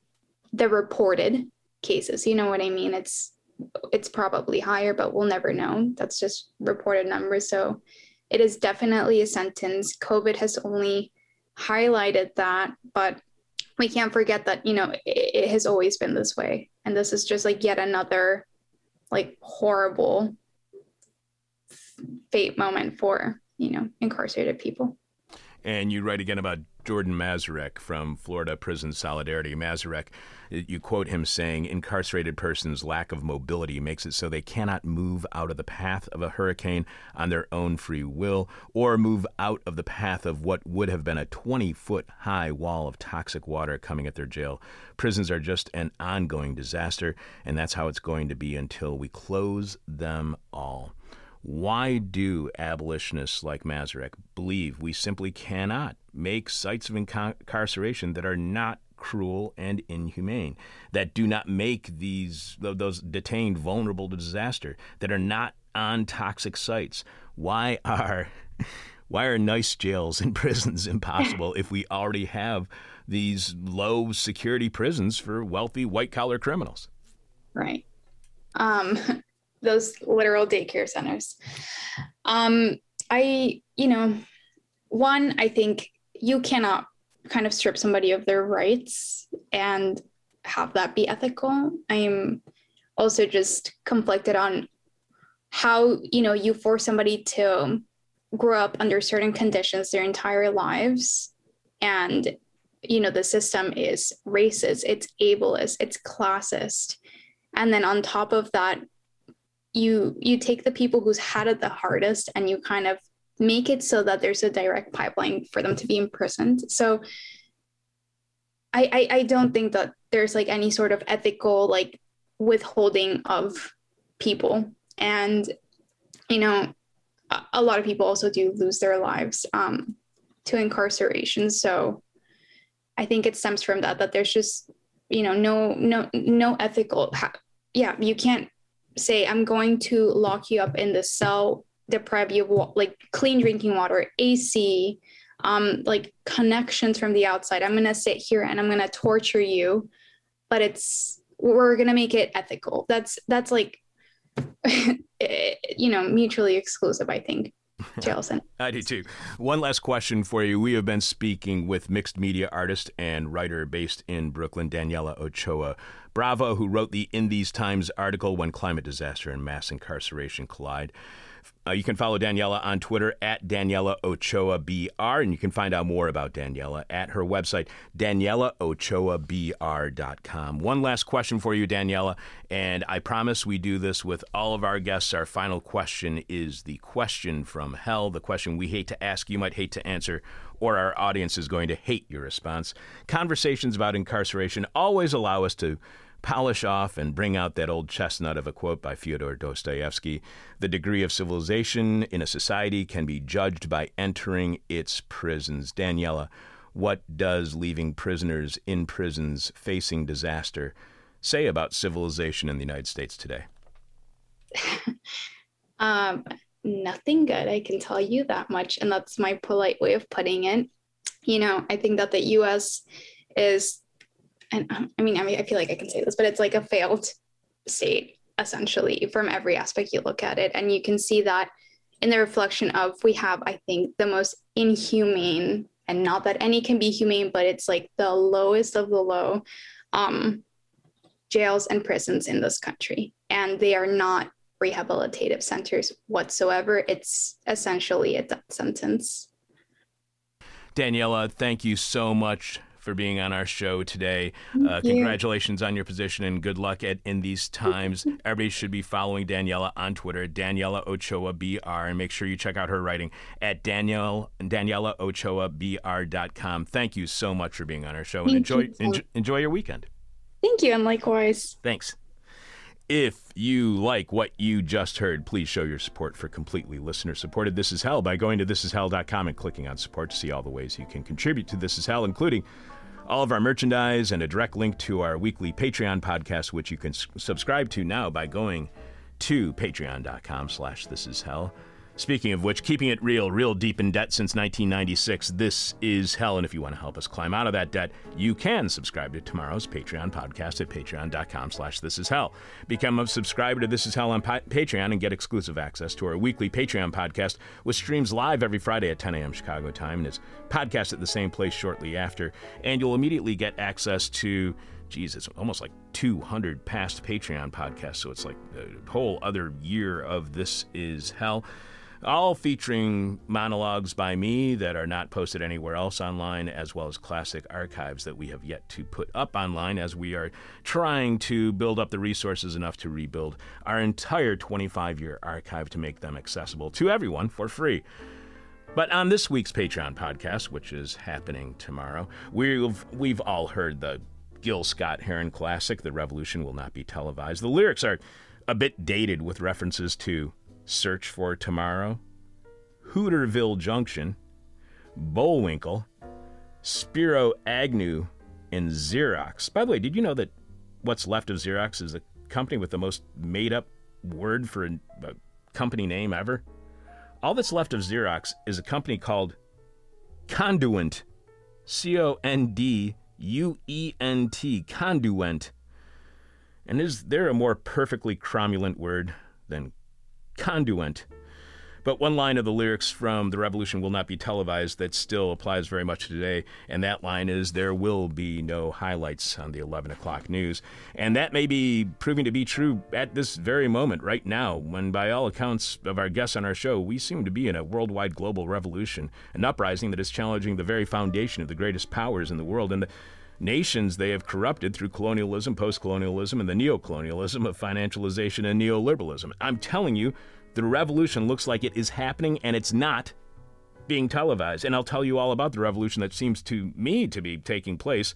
the reported cases. You know what I mean? It's it's probably higher, but we'll never know. That's just reported numbers. So it is definitely a sentence. COVID has only highlighted that, but we can't forget that, you know, it, it has always been this way. And this is just like yet another like horrible fate moment for, you know, incarcerated people. And you write again about Jordan Mazurek from Florida Prison Solidarity. Mazurek, you quote him saying, Incarcerated persons' lack of mobility makes it so they cannot move out of the path of a hurricane on their own free will or move out of the path of what would have been a 20 foot high wall of toxic water coming at their jail. Prisons are just an ongoing disaster, and that's how it's going to be until we close them all. Why do abolitionists like Mazurek believe we simply cannot make sites of incarceration that are not cruel and inhumane, that do not make these those detained vulnerable to disaster, that are not on toxic sites? Why are why are nice jails and prisons impossible if we already have these low security prisons for wealthy white collar criminals? Right. Um, those literal daycare centers. Um, I, you know, one, I think you cannot kind of strip somebody of their rights and have that be ethical. I'm also just conflicted on how, you know, you force somebody to grow up under certain conditions their entire lives and you know the system is racist it's ableist it's classist and then on top of that you you take the people who's had it the hardest and you kind of make it so that there's a direct pipeline for them to be imprisoned. So I, I i don't think that there's like any sort of ethical like withholding of people. And you know a, lot of people also do lose their lives um, to incarceration. So i think it stems from that that there's just you know no no no ethical yeah you can't say i'm going to lock you up in the cell deprive you of like clean drinking water ac um, like connections from the outside i'm going to sit here and i'm going to torture you but it's we're going to make it ethical that's that's like you know mutually exclusive i think Jailson. I do too. One last question for you. We have been speaking with mixed media artist and writer based in Brooklyn, Daniela Ochoa Bravo, who wrote the In These Times article When Climate Disaster and Mass Incarceration Collide. Uh, you can follow Daniela on Twitter at Daniela Ochoa BR, and you can find out more about Daniela at her website, DanielaOchoaBR.com. One last question for you, Daniela, and I promise we do this with all of our guests. Our final question is the question from hell, the question we hate to ask, you might hate to answer, or our audience is going to hate your response. Conversations about incarceration always allow us to polish off and bring out that old chestnut of a quote by Fyodor Dostoevsky The degree of civilization in a society can be judged by entering its prisons. Daniela, what does leaving prisoners in prisons facing disaster say about civilization in the United States today? um, nothing good. I can tell you that much. And that's my polite way of putting it. You know, I think that the US is and um, I mean, I mean, I feel like I can say this, but it's like a failed state essentially from every aspect you look at it. And you can see that in the reflection of we have, I think, the most inhumane, and not that any can be humane, but it's like the lowest of the low um, jails and prisons in this country. And they are not rehabilitative centers whatsoever. It's essentially a death sentence. Daniela, thank you so much for being on our show today. Uh, congratulations on your position and good luck at in these times. Everybody should be following Daniela on Twitter, Daniela Ochoa BR, and make sure you check out her writing at Danielle Daniela Ochoa BR.com. Thank you so much for being on our show and enjoy, enjoy enjoy your weekend. Thank you, and likewise. Thanks. If you like what you just heard, please show your support for completely listener supported This Is Hell by going to thisishell.com and clicking on support to see all the ways you can contribute to This Is Hell, including all of our merchandise and a direct link to our weekly Patreon podcast, which you can s- subscribe to now by going to patreon.com slash this is hell. Speaking of which, keeping it real, real deep in debt since 1996. This is hell. And if you want to help us climb out of that debt, you can subscribe to tomorrow's Patreon podcast at patreon.com slash this is hell. Become a subscriber to This Is Hell on pa- Patreon and get exclusive access to our weekly Patreon podcast, which streams live every Friday at 10 a.m. Chicago time and is podcast at the same place shortly after. And you'll immediately get access to Jesus, almost like 200 past Patreon podcasts. So it's like a whole other year of This Is Hell all featuring monologues by me that are not posted anywhere else online, as well as classic archives that we have yet to put up online as we are trying to build up the resources enough to rebuild our entire 25 year archive to make them accessible to everyone for free. But on this week's Patreon podcast, which is happening tomorrow, we've, we've all heard the Gil Scott Heron classic, The Revolution Will Not Be Televised. The lyrics are a bit dated with references to Search for Tomorrow, Hooterville Junction, Bullwinkle, Spiro Agnew, and Xerox. By the way, did you know that what's left of Xerox is a company with the most made up word for a, a company name ever? All that's left of Xerox is a company called Conduent. C O N D U E N T. Conduent. And is there a more perfectly cromulent word than conduent. But one line of the lyrics from The Revolution Will Not Be Televised that still applies very much today, and that line is There will be no highlights on the 11 o'clock news. And that may be proving to be true at this very moment, right now, when, by all accounts of our guests on our show, we seem to be in a worldwide global revolution, an uprising that is challenging the very foundation of the greatest powers in the world. And the nations they have corrupted through colonialism, post colonialism, and the neocolonialism of financialization and neoliberalism. I'm telling you, the revolution looks like it is happening and it's not being televised. And I'll tell you all about the revolution that seems to me to be taking place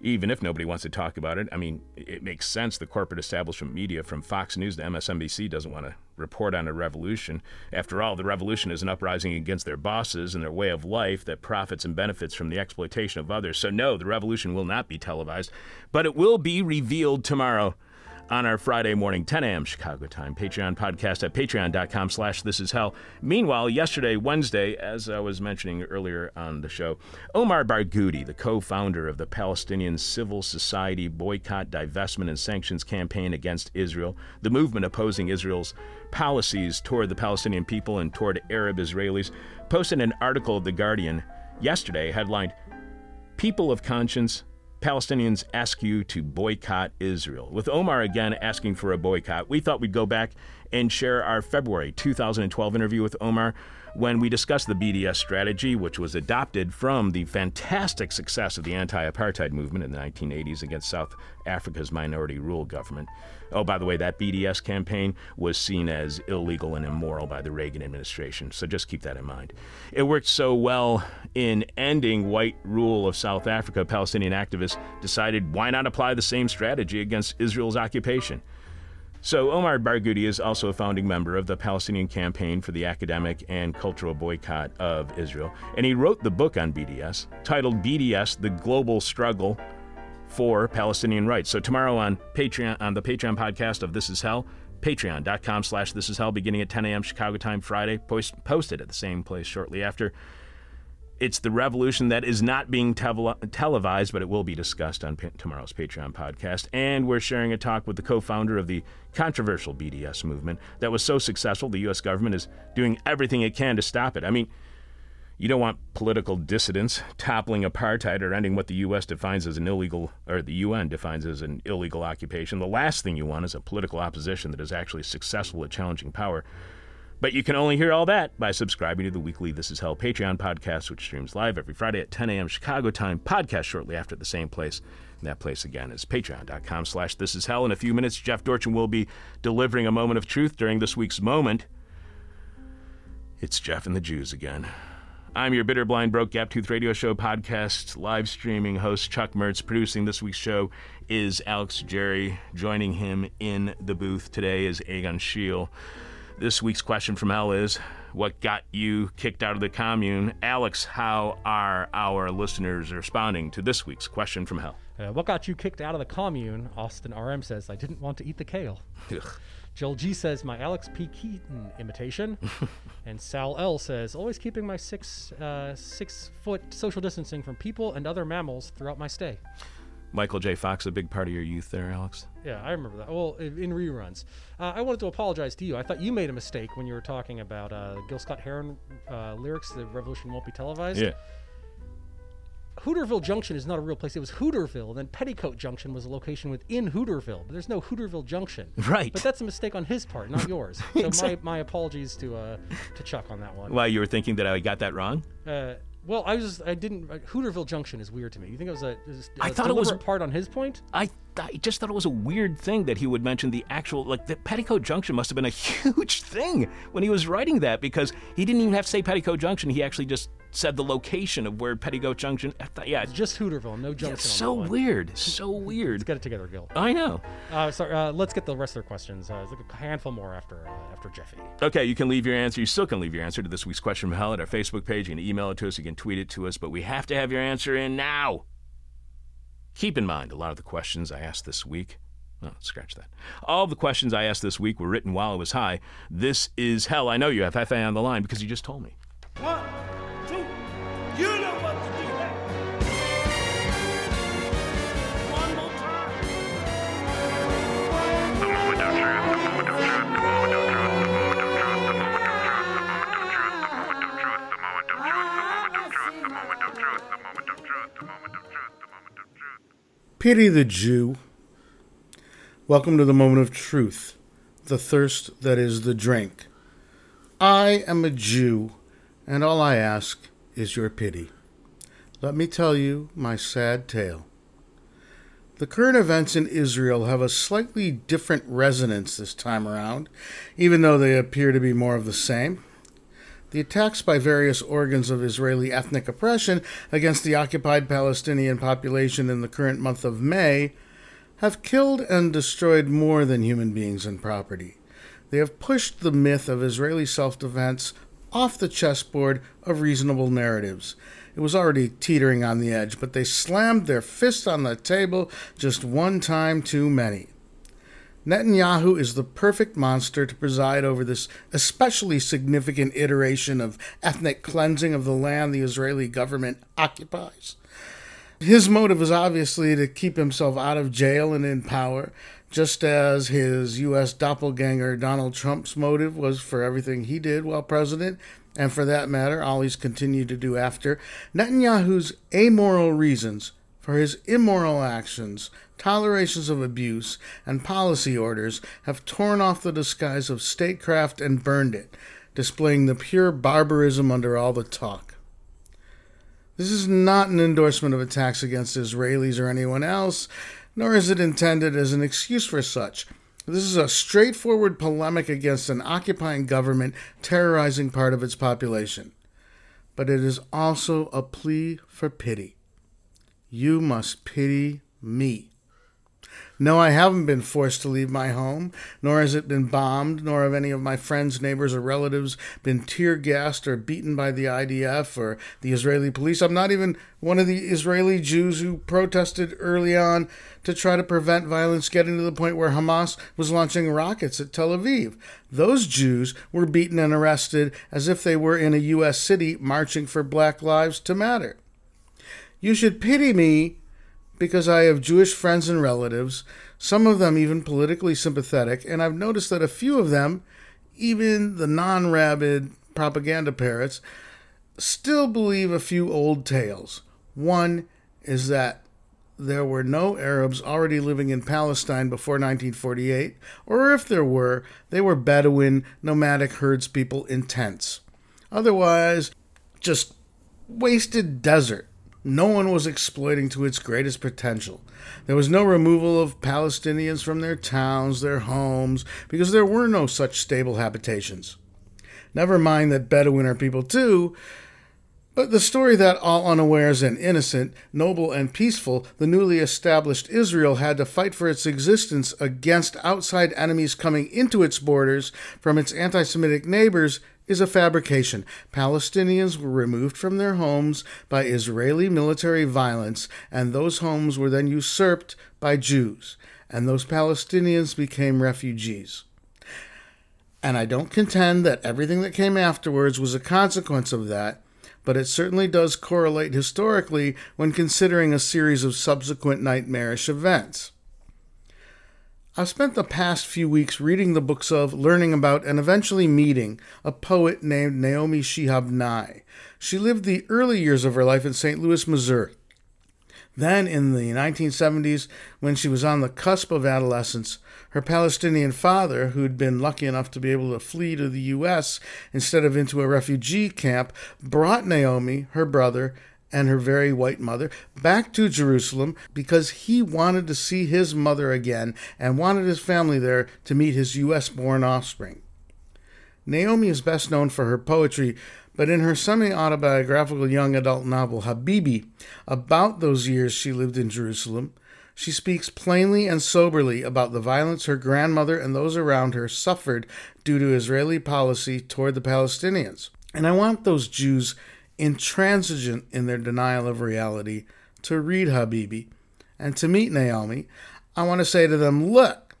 even if nobody wants to talk about it. I mean, it makes sense. The corporate establishment media, from Fox News to MSNBC, doesn't want to report on a revolution. After all, the revolution is an uprising against their bosses and their way of life that profits and benefits from the exploitation of others. So, no, the revolution will not be televised, but it will be revealed tomorrow on our Friday morning, 10 a.m. Chicago time. Patreon podcast at patreon.com slash this is hell. Meanwhile, yesterday, Wednesday, as I was mentioning earlier on the show, Omar Barghouti, the co-founder of the Palestinian Civil Society Boycott, Divestment, and Sanctions Campaign against Israel, the movement opposing Israel's policies toward the Palestinian people and toward Arab Israelis, posted an article of The Guardian yesterday headlined, People of Conscience Palestinians ask you to boycott Israel. With Omar again asking for a boycott, we thought we'd go back and share our February 2012 interview with Omar when we discussed the BDS strategy, which was adopted from the fantastic success of the anti apartheid movement in the 1980s against South Africa's minority rule government. Oh, by the way, that BDS campaign was seen as illegal and immoral by the Reagan administration, so just keep that in mind. It worked so well in ending white rule of South Africa, Palestinian activists decided why not apply the same strategy against Israel's occupation? So, Omar Barghouti is also a founding member of the Palestinian Campaign for the Academic and Cultural Boycott of Israel, and he wrote the book on BDS titled BDS: The Global Struggle for Palestinian Rights. So tomorrow on Patreon on the Patreon podcast of This Is Hell, patreon.com slash this is hell beginning at 10 a.m. Chicago time Friday, post, posted at the same place shortly after. It's the revolution that is not being televised, but it will be discussed on p- tomorrow's Patreon podcast. And we're sharing a talk with the co founder of the controversial BDS movement that was so successful, the U.S. government is doing everything it can to stop it. I mean, you don't want political dissidents toppling apartheid or ending what the U.S. defines as an illegal, or the UN defines as an illegal occupation. The last thing you want is a political opposition that is actually successful at challenging power. But you can only hear all that by subscribing to the weekly This Is Hell Patreon podcast, which streams live every Friday at 10 a.m. Chicago time, podcast shortly after the same place. And that place again is patreon.com slash this is hell. In a few minutes, Jeff Dorchen will be delivering a moment of truth during this week's moment. It's Jeff and the Jews again. I'm your bitter, blind, broke, gap tooth radio show podcast live streaming host Chuck Mertz. Producing this week's show is Alex Jerry. Joining him in the booth today is Egon Schiele. This week's question from Hell is What got you kicked out of the commune? Alex, how are our listeners responding to this week's question from Hell? Uh, what got you kicked out of the commune? Austin RM says, I didn't want to eat the kale. Ugh. Joel G says, my Alex P. Keaton imitation. and Sal L says, always keeping my six, uh, six foot social distancing from people and other mammals throughout my stay. Michael J. Fox, a big part of your youth there, Alex? Yeah, I remember that. Well, in, in reruns. Uh, I wanted to apologize to you. I thought you made a mistake when you were talking about uh, Gil Scott Heron uh, lyrics, The Revolution Won't Be Televised. Yeah. Hooterville Junction is not a real place. It was Hooterville. and Then Petticoat Junction was a location within Hooterville, but there's no Hooterville Junction. Right. But that's a mistake on his part, not yours. So my, my apologies to uh, to Chuck on that one. Why, you were thinking that I got that wrong? Uh, well, I was I didn't uh, Hooterville Junction is weird to me. You think it was a, it was a I thought it was- part on his point? I, I just thought it was a weird thing that he would mention the actual, like, the Petticoat Junction must have been a huge thing when he was writing that because he didn't even have to say Petticoat Junction. He actually just said the location of where Petticoat Junction. Thought, yeah, It's just Hooterville, no Junction. it's on so weird. So Let's weird. get it together, Gil. I know. Uh, sorry, uh, let's get the rest of their questions. Uh, there's like a handful more after uh, after Jeffy. Okay, you can leave your answer. You still can leave your answer to this week's question from hell at our Facebook page. You can email it to us. You can tweet it to us. But we have to have your answer in now. Keep in mind, a lot of the questions I asked this week. Oh, scratch that. All of the questions I asked this week were written while I was high. This is hell. I know you have FA on the line because you just told me. One, Pity the Jew. Welcome to the moment of truth, the thirst that is the drink. I am a Jew, and all I ask is your pity. Let me tell you my sad tale. The current events in Israel have a slightly different resonance this time around, even though they appear to be more of the same. The attacks by various organs of Israeli ethnic oppression against the occupied Palestinian population in the current month of May have killed and destroyed more than human beings and property. They have pushed the myth of Israeli self defense off the chessboard of reasonable narratives. It was already teetering on the edge, but they slammed their fist on the table just one time too many. Netanyahu is the perfect monster to preside over this especially significant iteration of ethnic cleansing of the land the Israeli government occupies. His motive is obviously to keep himself out of jail and in power, just as his U.S. doppelganger Donald Trump's motive was for everything he did while president, and for that matter, all he's continued to do after. Netanyahu's amoral reasons for his immoral actions, tolerations of abuse, and policy orders have torn off the disguise of statecraft and burned it, displaying the pure barbarism under all the talk. This is not an endorsement of attacks against Israelis or anyone else, nor is it intended as an excuse for such. This is a straightforward polemic against an occupying government terrorizing part of its population. But it is also a plea for pity. You must pity me. No, I haven't been forced to leave my home, nor has it been bombed, nor have any of my friends, neighbors, or relatives been tear gassed or beaten by the IDF or the Israeli police. I'm not even one of the Israeli Jews who protested early on to try to prevent violence getting to the point where Hamas was launching rockets at Tel Aviv. Those Jews were beaten and arrested as if they were in a U.S. city marching for Black Lives to Matter. You should pity me because I have Jewish friends and relatives, some of them even politically sympathetic, and I've noticed that a few of them, even the non rabid propaganda parrots, still believe a few old tales. One is that there were no Arabs already living in Palestine before 1948, or if there were, they were Bedouin, nomadic herdspeople in tents. Otherwise, just wasted desert. No one was exploiting to its greatest potential. There was no removal of Palestinians from their towns, their homes, because there were no such stable habitations. Never mind that Bedouin are people too, But the story that, all unawares and innocent, noble and peaceful, the newly established Israel had to fight for its existence against outside enemies coming into its borders from its anti Semitic neighbors is a fabrication. Palestinians were removed from their homes by Israeli military violence, and those homes were then usurped by Jews, and those Palestinians became refugees. And I don't contend that everything that came afterwards was a consequence of that but it certainly does correlate historically when considering a series of subsequent nightmarish events. I've spent the past few weeks reading the books of, learning about, and eventually meeting a poet named Naomi Shihab Nye. She lived the early years of her life in St. Louis, Missouri. Then, in the 1970s, when she was on the cusp of adolescence, her Palestinian father, who'd been lucky enough to be able to flee to the U.S. instead of into a refugee camp, brought Naomi, her brother, and her very white mother back to Jerusalem because he wanted to see his mother again and wanted his family there to meet his U.S. born offspring. Naomi is best known for her poetry, but in her semi autobiographical young adult novel, Habibi, about those years she lived in Jerusalem, she speaks plainly and soberly about the violence her grandmother and those around her suffered due to Israeli policy toward the Palestinians. And I want those Jews intransigent in their denial of reality to read Habibi and to meet Naomi. I want to say to them, look,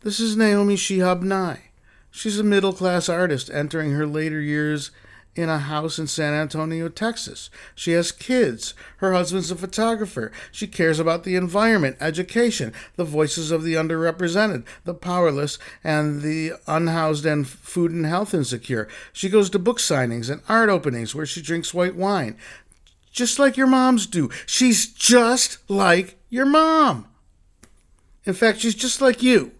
this is Naomi Shihab Nye. She's a middle class artist entering her later years in a house in San Antonio, Texas. She has kids. Her husband's a photographer. She cares about the environment, education, the voices of the underrepresented, the powerless, and the unhoused and food and health insecure. She goes to book signings and art openings where she drinks white wine. Just like your moms do. She's just like your mom. In fact, she's just like you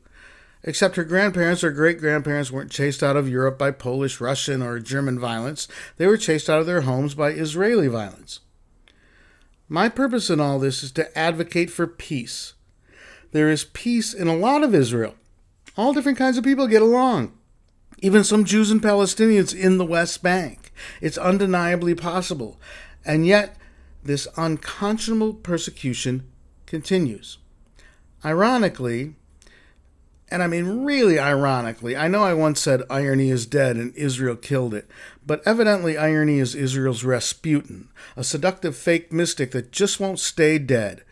except her grandparents or great grandparents weren't chased out of Europe by Polish, Russian, or German violence. They were chased out of their homes by Israeli violence. My purpose in all this is to advocate for peace. There is peace in a lot of Israel. All different kinds of people get along. Even some Jews and Palestinians in the West Bank. It's undeniably possible. And yet, this unconscionable persecution continues. Ironically, and I mean, really ironically, I know I once said irony is dead and Israel killed it, but evidently irony is Israel's Rasputin, a seductive fake mystic that just won't stay dead.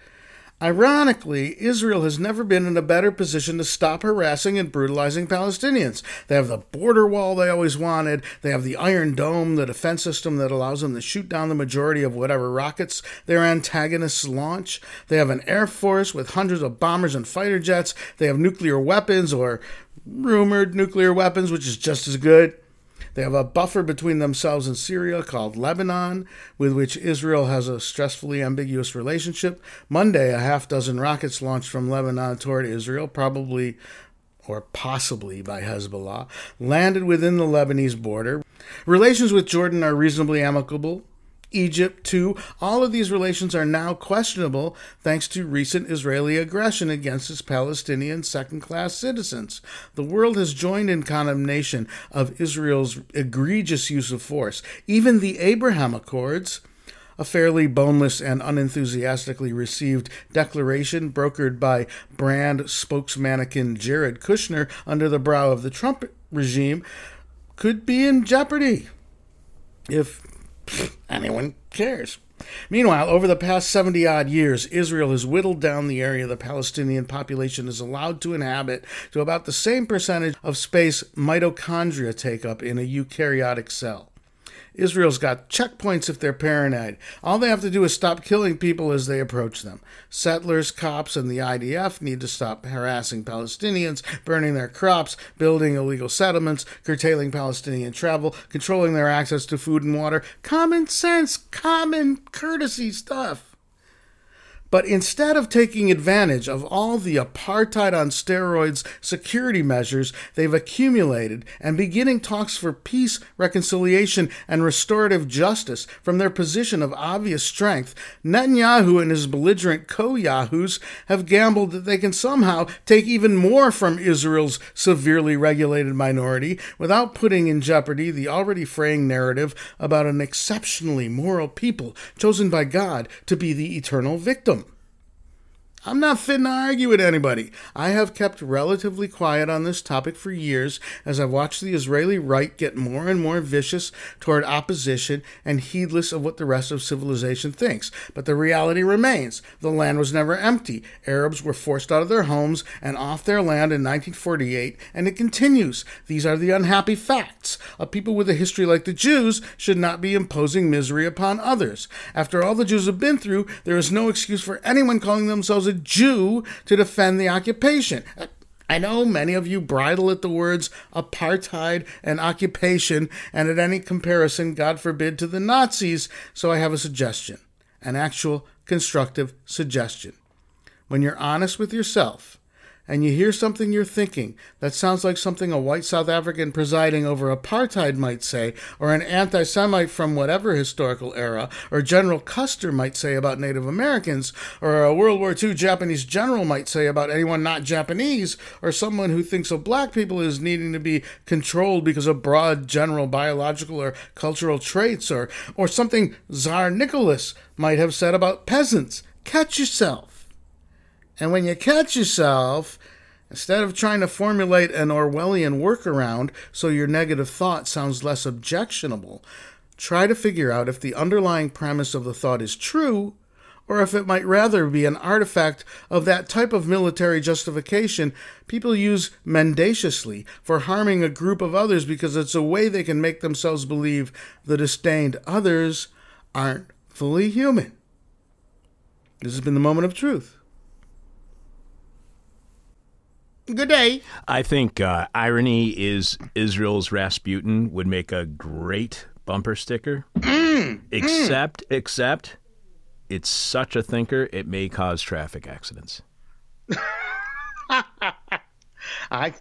Ironically, Israel has never been in a better position to stop harassing and brutalizing Palestinians. They have the border wall they always wanted. They have the Iron Dome, the defense system that allows them to shoot down the majority of whatever rockets their antagonists launch. They have an air force with hundreds of bombers and fighter jets. They have nuclear weapons or rumored nuclear weapons, which is just as good. They have a buffer between themselves and Syria called Lebanon, with which Israel has a stressfully ambiguous relationship. Monday, a half dozen rockets launched from Lebanon toward Israel, probably or possibly by Hezbollah, landed within the Lebanese border. Relations with Jordan are reasonably amicable. Egypt, too. All of these relations are now questionable thanks to recent Israeli aggression against its Palestinian second class citizens. The world has joined in condemnation of Israel's egregious use of force. Even the Abraham Accords, a fairly boneless and unenthusiastically received declaration brokered by brand spokesmannequin Jared Kushner under the brow of the Trump regime, could be in jeopardy if anyone cares. Meanwhile, over the past 70 odd years, Israel has whittled down the area the Palestinian population is allowed to inhabit to about the same percentage of space mitochondria take up in a eukaryotic cell. Israel's got checkpoints if they're paranoid. All they have to do is stop killing people as they approach them. Settlers, cops, and the IDF need to stop harassing Palestinians, burning their crops, building illegal settlements, curtailing Palestinian travel, controlling their access to food and water. Common sense, common courtesy stuff. But instead of taking advantage of all the apartheid on steroids security measures they've accumulated and beginning talks for peace, reconciliation, and restorative justice from their position of obvious strength, Netanyahu and his belligerent co yahoos have gambled that they can somehow take even more from Israel's severely regulated minority without putting in jeopardy the already fraying narrative about an exceptionally moral people chosen by God to be the eternal victim. I'm not fitting to argue with anybody. I have kept relatively quiet on this topic for years as I've watched the Israeli right get more and more vicious toward opposition and heedless of what the rest of civilization thinks. But the reality remains the land was never empty. Arabs were forced out of their homes and off their land in 1948, and it continues. These are the unhappy facts. A people with a history like the Jews should not be imposing misery upon others. After all the Jews have been through, there is no excuse for anyone calling themselves a Jew to defend the occupation. I know many of you bridle at the words apartheid and occupation, and at any comparison, God forbid, to the Nazis, so I have a suggestion an actual constructive suggestion. When you're honest with yourself, and you hear something you're thinking that sounds like something a white South African presiding over apartheid might say, or an anti Semite from whatever historical era, or General Custer might say about Native Americans, or a World War II Japanese general might say about anyone not Japanese, or someone who thinks of black people as needing to be controlled because of broad general biological or cultural traits, or, or something Tsar Nicholas might have said about peasants. Catch yourself. And when you catch yourself, instead of trying to formulate an Orwellian workaround so your negative thought sounds less objectionable, try to figure out if the underlying premise of the thought is true or if it might rather be an artifact of that type of military justification people use mendaciously for harming a group of others because it's a way they can make themselves believe the disdained others aren't fully human. This has been the moment of truth. Good day. I think uh, irony is Israel's Rasputin would make a great bumper sticker. except, except, it's such a thinker, it may cause traffic accidents. I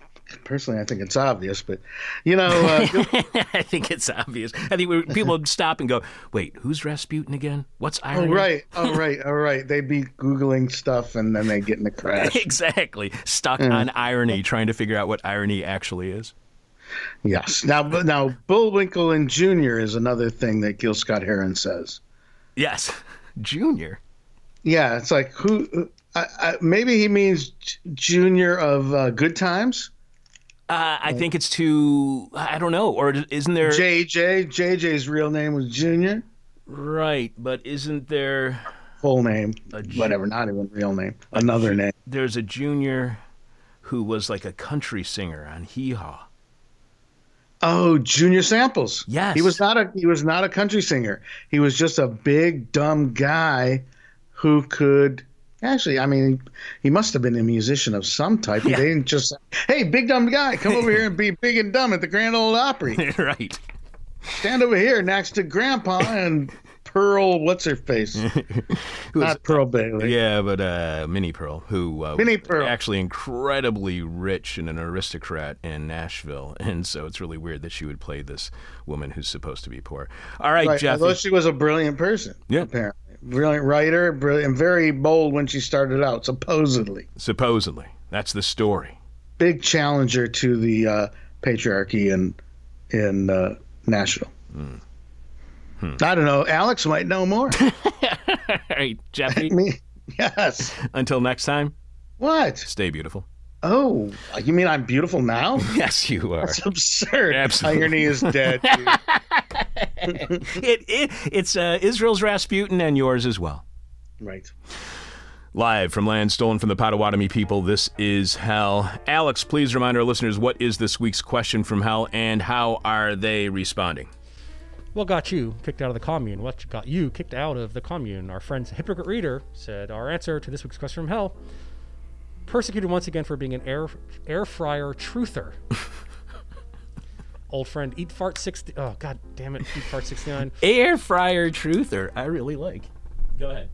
personally, I think it's obvious, but you know, uh, I think it's obvious. I think we, people would stop and go, "Wait, who's Rasputin again? What's oh irony?" right, oh right, all right. They'd be googling stuff and then they get in the crash. exactly. Stuck on irony, trying to figure out what irony actually is. yes. Now, now Bullwinkle and Junior is another thing that Gil Scott Heron says. Yes, Junior. Yeah, it's like who? I, I, maybe he means Junior of uh, Good Times. Uh, I think it's too. I don't know. Or isn't there? JJ. JJ's real name was Junior. Right, but isn't there? Full name, Ju- whatever, not even real name. Another name. There's a junior who was like a country singer on Hee Haw. Oh, Junior Samples. Yes. He was not a he was not a country singer. He was just a big dumb guy who could actually I mean he must have been a musician of some type. They didn't just say, Hey, big dumb guy, come over here and be big and dumb at the Grand Ole Opry. right. Stand over here next to Grandpa and Pearl what's her face? Who was- not Pearl Bailey. Yeah, but uh, Minnie Pearl, who uh, Minnie was Pearl. actually incredibly rich and an aristocrat in Nashville, and so it's really weird that she would play this woman who's supposed to be poor. All right, Right, Jeff. although she was a brilliant person. Yeah. Apparently. Brilliant writer, brilliant very bold when she started out, supposedly. Supposedly, that's the story. big challenger to the uh, patriarchy in in uh, Nashville. I don't know. Alex might know more. All right, Jeffy. Me, yes. until next time, What? stay beautiful. Oh, you mean I'm beautiful now? Yes, you are. That's absurd. Absolutely. Irony is dead. dude. it, it, it's uh, Israel's Rasputin and yours as well. right. Live from land stolen from the Potawatomi people, this is Hell. Alex, please remind our listeners what is this week's question from Hell and how are they responding? What got you kicked out of the commune? What got you kicked out of the commune? Our friend Hypocrite Reader said our answer to this week's question from hell: persecuted once again for being an air air fryer truther. Old friend Eat Fart sixty. Oh god damn it, Eat Fart sixty nine. Air fryer truther, I really like. Go ahead.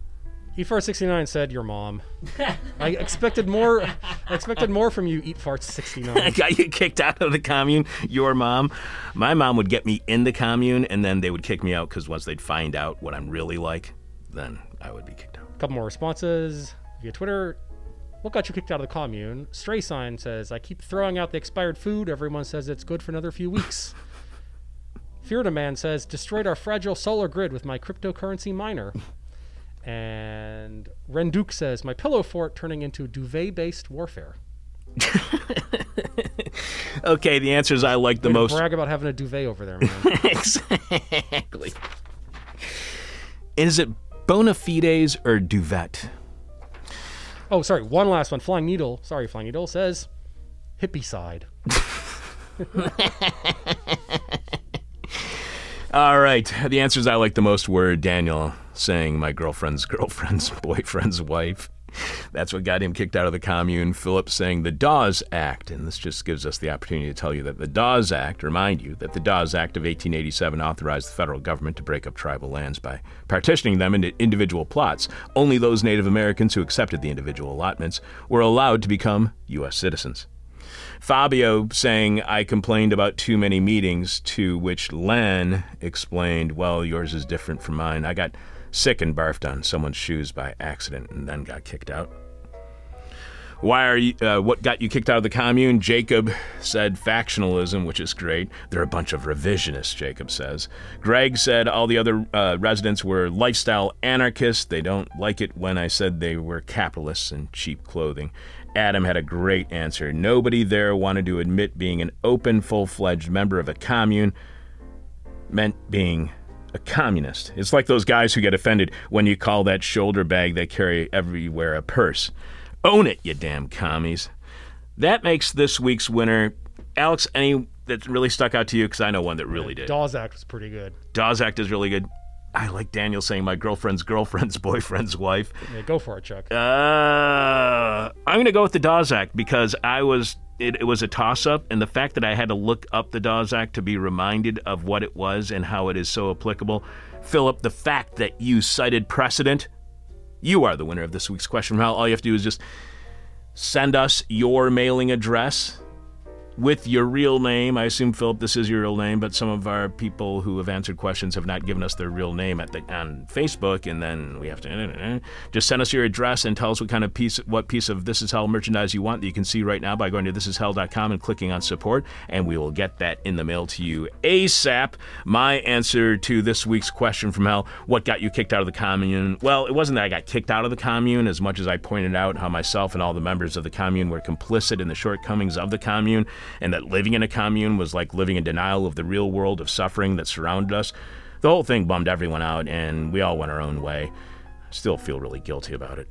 Eat Fart 69 said your mom. I expected more. I expected more from you, Eat Fart 69. I got you kicked out of the commune. Your mom. My mom would get me in the commune, and then they would kick me out because once they'd find out what I'm really like, then I would be kicked out. A couple more responses via Twitter. What got you kicked out of the commune? Stray Sign says, I keep throwing out the expired food. Everyone says it's good for another few weeks. Feared a Man says, destroyed our fragile solar grid with my cryptocurrency miner. And Renduke says, my pillow fort turning into duvet based warfare. Okay, the answers I like the Way most. brag about having a duvet over there, man. exactly. Is it bona fides or duvet? Oh, sorry. One last one. Flying Needle. Sorry, Flying Needle says, hippie side. All right. The answers I like the most were Daniel saying my girlfriend's girlfriend's boyfriend's wife. That's what got him kicked out of the commune. Philip saying the Dawes Act. And this just gives us the opportunity to tell you that the Dawes Act, remind you that the Dawes Act of 1887 authorized the federal government to break up tribal lands by partitioning them into individual plots. Only those Native Americans who accepted the individual allotments were allowed to become U.S. citizens. Fabio saying, I complained about too many meetings, to which Len explained, Well, yours is different from mine. I got sick and barfed on someone's shoes by accident and then got kicked out. Why are you, uh, what got you kicked out of the commune? Jacob said factionalism, which is great. They're a bunch of revisionists, Jacob says. Greg said all the other uh, residents were lifestyle anarchists. They don't like it when I said they were capitalists in cheap clothing. Adam had a great answer. Nobody there wanted to admit being an open, full fledged member of a commune meant being a communist. It's like those guys who get offended when you call that shoulder bag they carry everywhere a purse. Own it, you damn commies. That makes this week's winner. Alex, any that really stuck out to you? Because I know one that really did. Dawes Act was pretty good. Dawes Act is really good. I like Daniel saying my girlfriend's girlfriend's boyfriend's wife. Yeah, go for it, Chuck. Uh, I'm going to go with the Dawes Act because I was it, it was a toss up, and the fact that I had to look up the Dawes Act to be reminded of what it was and how it is so applicable. Philip, the fact that you cited precedent, you are the winner of this week's question. All you have to do is just send us your mailing address with your real name. I assume Philip, this is your real name, but some of our people who have answered questions have not given us their real name at the on Facebook, and then we have to just send us your address and tell us what kind of piece, what piece of This Is Hell merchandise you want that you can see right now by going to thisishell.com and clicking on support, and we will get that in the mail to you ASAP. My answer to this week's question from hell: What got you kicked out of the commune? Well, it wasn't that I got kicked out of the commune as much as I pointed out how myself and all the members of the commune were complicit in the shortcomings of the commune and that living in a commune was like living in denial of the real world of suffering that surrounded us. The whole thing bummed everyone out, and we all went our own way. I still feel really guilty about it.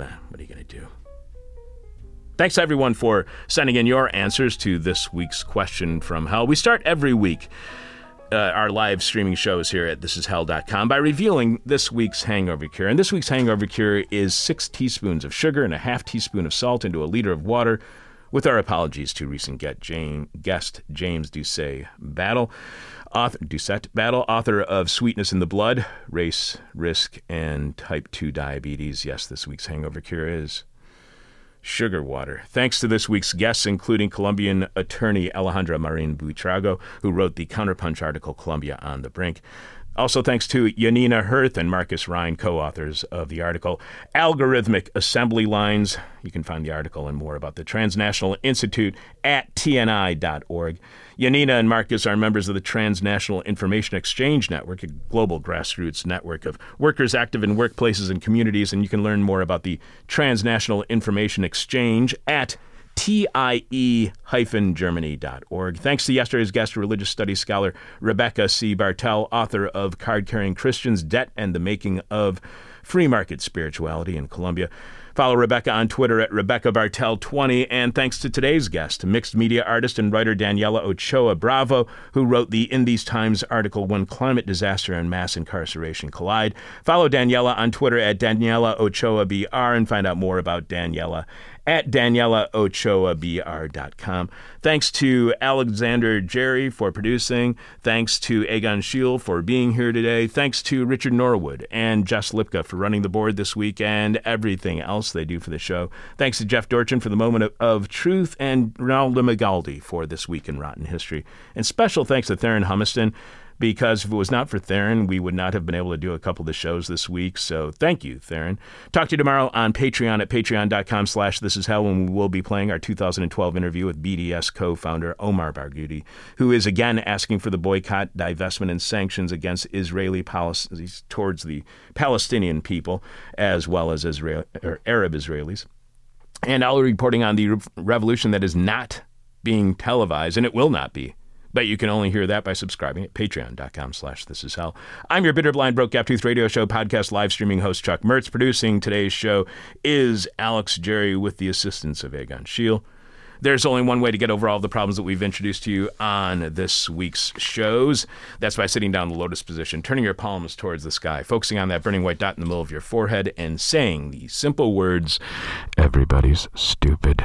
Eh, what are you going to do? Thanks everyone for sending in your answers to this week's question from hell. We start every week uh, our live streaming shows here at thisishell.com by revealing this week's hangover cure. And this week's hangover cure is six teaspoons of sugar and a half teaspoon of salt into a liter of water. With our apologies to recent get Jane, guest James Doucet Battle, author, Doucet Battle, author of Sweetness in the Blood, Race, Risk, and Type 2 Diabetes. Yes, this week's hangover cure is sugar water. Thanks to this week's guests, including Colombian attorney Alejandra Marin Buitrago, who wrote the Counterpunch article Colombia on the Brink. Also, thanks to Yanina Hirth and Marcus Ryan, co authors of the article Algorithmic Assembly Lines. You can find the article and more about the Transnational Institute at tni.org. Yanina and Marcus are members of the Transnational Information Exchange Network, a global grassroots network of workers active in workplaces and communities. And you can learn more about the Transnational Information Exchange at tie-germany.org. Thanks to yesterday's guest, religious studies scholar Rebecca C. Bartel, author of Card Carrying Christians, Debt and the Making of Free Market Spirituality in Colombia. Follow Rebecca on Twitter at Rebecca Bartel20. And thanks to today's guest, mixed media artist and writer Daniela Ochoa Bravo, who wrote the In These Times article When Climate Disaster and Mass Incarceration Collide. Follow Daniela on Twitter at Daniela Ochoa BR and find out more about Daniela at DanielaOchoaBR.com. Thanks to Alexander Jerry for producing. Thanks to Egon Schiele for being here today. Thanks to Richard Norwood and Jess Lipka for running the board this week and everything else they do for the show. Thanks to Jeff Dorchen for the moment of, of truth and Ronaldo Magaldi for this week in Rotten History. And special thanks to Theron Humiston because if it was not for Theron, we would not have been able to do a couple of the shows this week. So thank you, Theron. Talk to you tomorrow on Patreon at patreon.com slash this is hell when we will be playing our 2012 interview with BDS co-founder Omar Barghouti, who is again asking for the boycott, divestment, and sanctions against Israeli policies towards the Palestinian people as well as Israel, or Arab Israelis. And I'll be reporting on the revolution that is not being televised, and it will not be but you can only hear that by subscribing at patreon.com slash this is hell. I'm your bitter, blind, broke, gap-toothed radio show podcast live streaming host Chuck Mertz. Producing today's show is Alex Jerry with the assistance of Egon Schiele. There's only one way to get over all the problems that we've introduced to you on this week's shows. That's by sitting down in the lotus position, turning your palms towards the sky, focusing on that burning white dot in the middle of your forehead, and saying the simple words, Everybody's stupid.